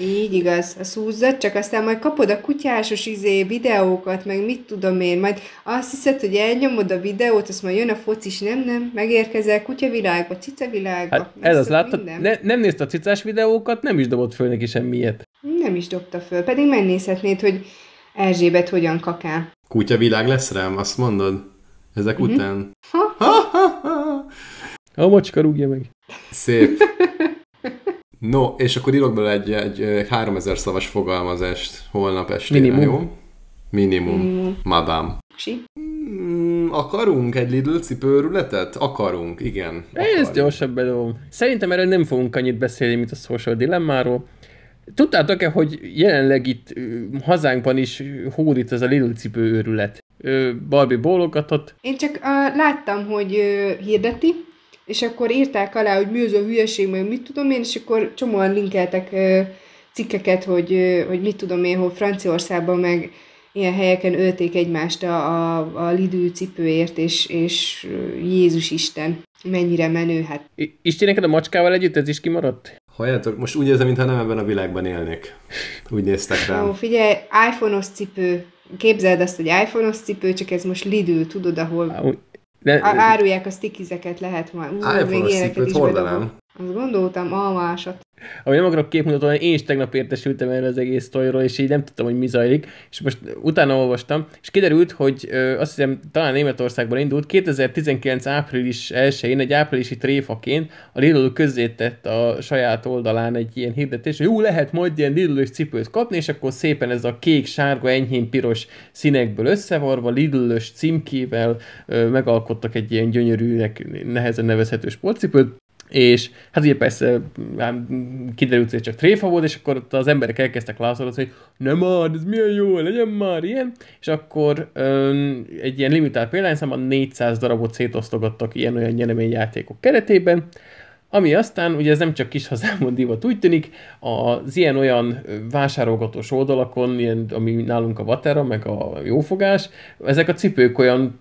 Így igaz, a szúzzad, csak aztán majd kapod a kutyásos izé videókat, meg mit tudom én, majd azt hiszed, hogy elnyomod a videót, azt majd jön a focis, nem, nem, megérkezel kutyavilágba, cicavilágba. Hát ez az, láttad, ne, nem nézte a cicás videókat, nem is dobott föl neki semmiet. Nem is dobta föl, pedig megnézhetnéd, hogy Erzsébet hogyan kakál. Kutyavilág lesz rám, azt mondod? Ezek uh-huh. után? Ha? Ha, ha, ha. A macska rúgja meg. Szép. No, és akkor írok bele egy, egy 3000 szavas fogalmazást holnap estére, Minimum. jó? Minimum. Minimum. Madame. Si? Mm, akarunk egy Lidl cipőrületet? Akarunk, igen. Ez gyorsabb bedobom. Szerintem erről nem fogunk annyit beszélni, mint a social dilemmáról. Tudtátok-e, hogy jelenleg itt hazánkban is hódít ez a Lidl cipő őrület? Barbie bólogatott. Én csak uh, láttam, hogy uh, hirdeti, és akkor írták alá, hogy mi az a hülyeség, meg mit tudom én, és akkor csomóan linkeltek uh, cikkeket, hogy, uh, hogy mit tudom én, hogy Franciaországban meg ilyen helyeken ölték egymást a, a, a Lidl cipőért, és, és uh, Jézus Isten, mennyire menő, hát I- Isti, neked a macskával együtt ez is kimaradt? Halljátok, most úgy érzem, mintha nem ebben a világban élnék. Úgy néztek Ó, rám. figyelj, iPhone-os cipő, képzeld azt, hogy iPhone-os cipő, csak ez most Lidl, tudod, ahol á- árulják a stickizeket, lehet majd. IPhone-os cipőt is hordanám. Azt gondoltam, almásat. Ahogy nem akarok képmutatóan, én is tegnap értesültem erről az egész sztoriról, és így nem tudtam, hogy mi zajlik, és most utána olvastam, és kiderült, hogy ö, azt hiszem talán Németországban indult, 2019 április 1-én, egy áprilisi tréfaként a Lidl közzétett a saját oldalán egy ilyen hirdetés, hogy jó, lehet majd ilyen lidl cipőt kapni, és akkor szépen ez a kék, sárga, enyhén piros színekből összevarva, lidl címkével ö, megalkottak egy ilyen gyönyörűnek, nehezen nevezhető sportcipőt, és hát ugye persze kiderült, hogy csak tréfa volt, és akkor ott az emberek elkezdtek lázorozni, hogy nem ad, ez milyen jó, legyen már ilyen, és akkor öm, egy ilyen limitált példányszámban 400 darabot szétosztogattak ilyen-olyan nyereményjátékok keretében, ami aztán, ugye ez nem csak kis hazámon divat, úgy tűnik, az ilyen-olyan vásárolgatós oldalakon, ilyen, ami nálunk a Vatera, meg a Jófogás, ezek a cipők olyan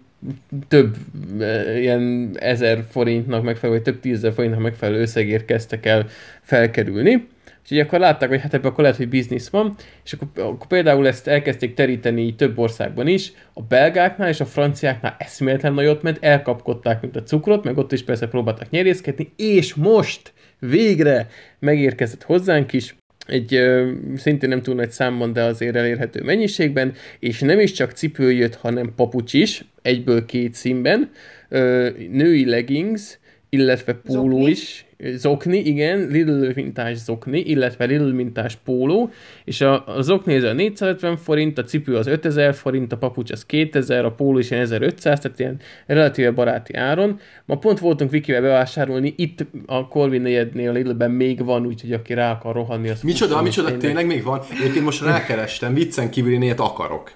több e, ilyen ezer forintnak megfelelő, vagy több tízezer forintnak megfelelő összegért kezdtek el felkerülni. Így akkor látták, hogy hát ebben akkor lehet, hogy biznisz van, és akkor, akkor például ezt elkezdték teríteni több országban is, a belgáknál és a franciáknál eszméletlen nagyot ment, elkapkodták, mint a cukrot, meg ott is persze próbáltak nyerészkedni, és most végre megérkezett hozzánk is, egy ö, szintén nem túl nagy számban, de azért elérhető mennyiségben, és nem is csak cipő jött, hanem papucs is, egyből két színben, ö, női leggings, illetve póló is, zokni, igen, Lidl mintás zokni, illetve Lidl mintás póló, és a, a zokni ez a 450 forint, a cipő az 5000 forint, a papucs az 2000, a póló is ilyen 1500, tehát ilyen relatíve baráti áron. Ma pont voltunk Wikivel bevásárolni, itt a Corvin negyednél a Lidlben még van, úgyhogy aki rá akar rohanni, az Micsoda, fusson, micsoda, tényleg. tényleg még van? Egyébként most rákerestem, viccen kívül én ilyet akarok.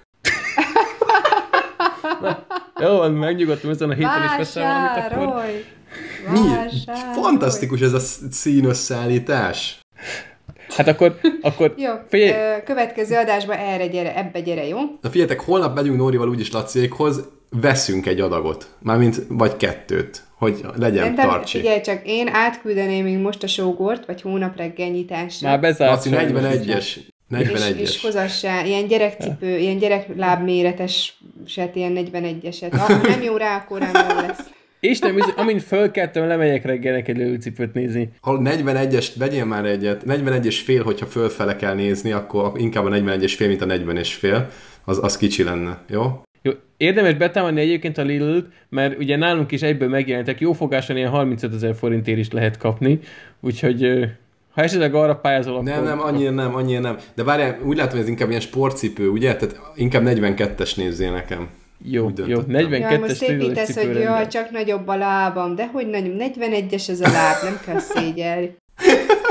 Jó, van, megnyugodtam ezen a héten is veszem valamit, akkor... Mi? Fantasztikus ez a színösszállítás. Hát akkor, akkor Jó, Figyelj. következő adásban erre gyere, ebbe gyere, jó? Na figyeljetek, holnap megyünk Nórival úgyis Laciékhoz, veszünk egy adagot. Mármint, vagy kettőt, hogy legyen Szerintem, tartsi. figyelj csak, én átküldeném még most a sógort, vagy hónap reggel nyitásra. már bezárt. Laci, sajnos. 41-es. és, 41-es. és hozassá ilyen gyerekcipő, ilyen gyereklábméreteset, ilyen 41-eset. Ha nem jó rá, akkor nem jó lesz. Isten, bizony, amint fölkeltem, lemegyek reggelnek egy lőcipőt nézni. Ha 41-es, vegyél már egyet. 41 és fél, hogyha fölfele kell nézni, akkor inkább a 41 és fél, mint a 40 és fél. Az, az kicsi lenne, jó? Jó, érdemes betámadni egyébként a lidl mert ugye nálunk is egyből megjelentek, jó fogáson ilyen 35 ezer forintért is lehet kapni, úgyhogy ha esetleg arra pályázol, akkor... Nem, nem, annyira nem, annyira nem. De várjál, úgy látom, hogy ez inkább ilyen sportcipő, ugye? Tehát inkább 42-es nézzél nekem. Jó, jó, döntöttem. 42-es Ja, szépítesz, hogy jaj, csak nagyobb a lábam, de hogy nagy, 41-es ez a láb, nem kell szégyelni.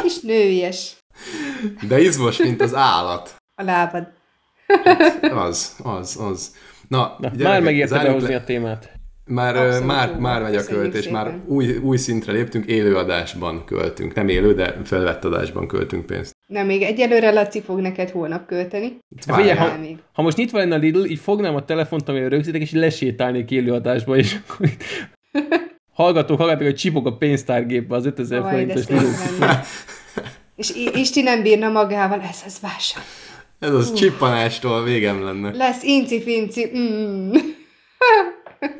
Kis nőies De izmos, mint az állat. a lábad. Az, az, az. Na, Na, gyerekek, már megérte behozni le- a témát. Már, Abszolút már, már megy a költés, már új, új szintre léptünk, élő adásban költünk. Nem élő, de felvett adásban költünk pénzt. Nem, még egyelőre Laci fog neked holnap költeni. Hát figyelj, Várjál. ha, még. ha most nyitva lenne a Lidl, így fognám a telefont, amivel rögzítek, és lesétálnék élőadásba, és akkor itt hallgatók, hallgatók, hogy csipog a pénztárgépbe az 5000 Vaj, de forintos. És Isti nem bírna magával, ez az vásár. Ez az csippanástól végem lenne. Lesz inci-finci. Mm.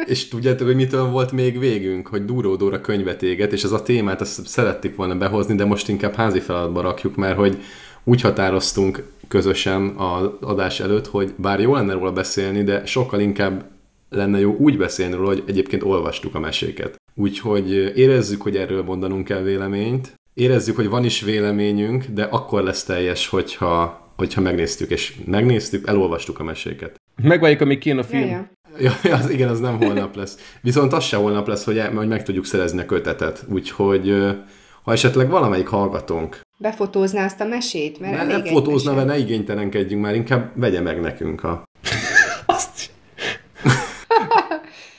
És tudjátok, hogy mitől volt még végünk? Hogy Dúró Dóra könyvet éget, és ez a témát azt szerették volna behozni, de most inkább házi feladatba rakjuk, mert hogy úgy határoztunk közösen az adás előtt, hogy bár jó lenne róla beszélni, de sokkal inkább lenne jó úgy beszélni róla, hogy egyébként olvastuk a meséket. Úgyhogy érezzük, hogy erről mondanunk kell véleményt, érezzük, hogy van is véleményünk, de akkor lesz teljes, hogyha, hogyha megnéztük, és megnéztük, elolvastuk a meséket. Megvárjuk, amíg kijön a film. Ja, Ja, ja, az, igen, az nem holnap lesz. Viszont az se holnap lesz, hogy, hogy meg tudjuk szerezni a kötetet. Úgyhogy ha esetleg valamelyik hallgatónk Befotózná azt a mesét? Mert ne, elég ne egy fotózna, mert ne igénytelenkedjünk már, inkább vegye meg nekünk a... Azt...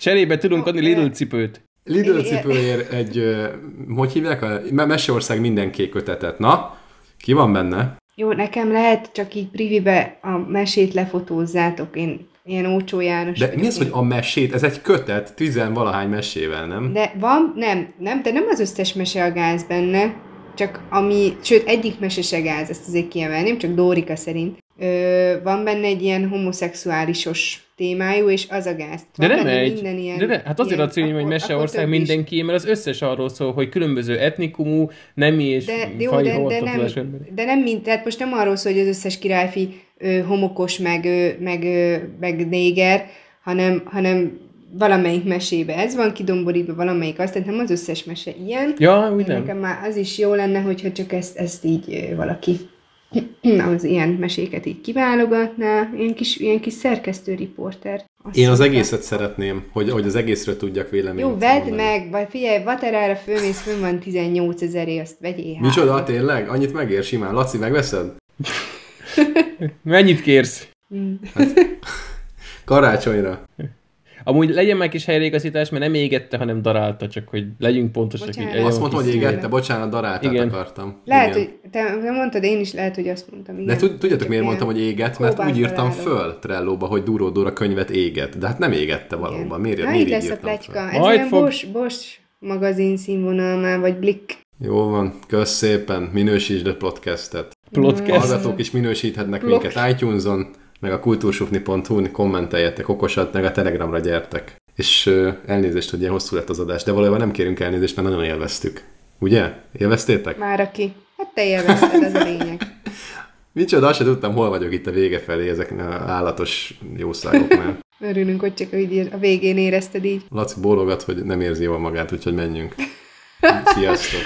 Cserébe tudunk adni. Lidl cipőt. Lidl cipőért egy, hogy hívják? A Me- Meseország minden kék kötetet. Na, ki van benne? Jó, nekem lehet csak így privibe a mesét lefotózzátok. Én ilyen ócsó János. De mi az, hogy a mesét? Ez egy kötet, tizenvalahány mesével, nem? De van, nem, nem, de nem az összes mese a gáz benne, csak ami, sőt, egyik mese se gáz, ezt azért kiemelném, csak Dórika szerint. Ö, van benne egy ilyen homoszexuálisos témájú, és az a gáz. De nem egy. Minden ilyen, de ne, hát azért ilyen, a cím, hogy Meseország mindenki, mert az összes arról szól, hogy különböző etnikumú, nemi és De, jó, de, de, nem, de nem mind, tehát most nem arról szól, hogy az összes királyfi ö, homokos, meg, ö, meg, ö, meg néger, hanem, hanem valamelyik mesébe ez van kidomborítva, valamelyik azt, tehát nem az összes mese ilyen. Ja, úgy nem. Nekem már az is jó lenne, hogyha csak ezt, ezt így valaki az ilyen meséket így kiválogatná, ilyen kis, ilyen kis szerkesztő riporter. Azt Én az mondta. egészet szeretném, hogy, hogy az egészről tudjak véleményt Jó, vedd mondani. meg, vagy figyelj, Vaterára fölmész, fönn van 18 ezeré, azt vegyél hát. Micsoda, tényleg? Annyit megér simán. Laci, megveszed? Mennyit kérsz? Mm. Karácsonyra. Amúgy legyen már kis helyreigazítás, mert nem égette, hanem darálta, csak hogy legyünk pontosak. Bocsánat. így Azt mondtam, hogy színe. égette, bocsánat, daráltát Igen. akartam. Lehet, Igen. hogy te mondtad, én is lehet, hogy azt mondtam. Igen. De tud, tudjátok, miért mondtam, hogy éget? Mert úgy írtam föl Trellóba, hogy Duró Dóra könyvet éget. De hát nem égette valóban. Miért, Na, miért így lesz a föl? Ez Majd olyan fog. Bosch, Bosch magazin színvonal már, vagy Blick. Jó van, kösz szépen, minősítsd a podcastet. Podcast. Hallgatók is minősíthetnek Blog. minket iTunes-on, meg a kultúrsufni.hu-n kommenteljetek okosat, meg a Telegramra gyertek. És uh, elnézést, hogy ilyen hosszú lett az adás, de valójában nem kérünk elnézést, mert nagyon élveztük. Ugye? Élveztétek? Már aki. Hát te élvezted, ez a lényeg. Micsoda, azt sem tudtam, hol vagyok itt a vége felé ezeknél a állatos jószágoknál. Örülünk, hogy csak így a végén érezted így. Laci bólogat, hogy nem érzi jól magát, úgyhogy menjünk. Sziasztok!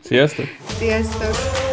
Sziasztok! Sziasztok!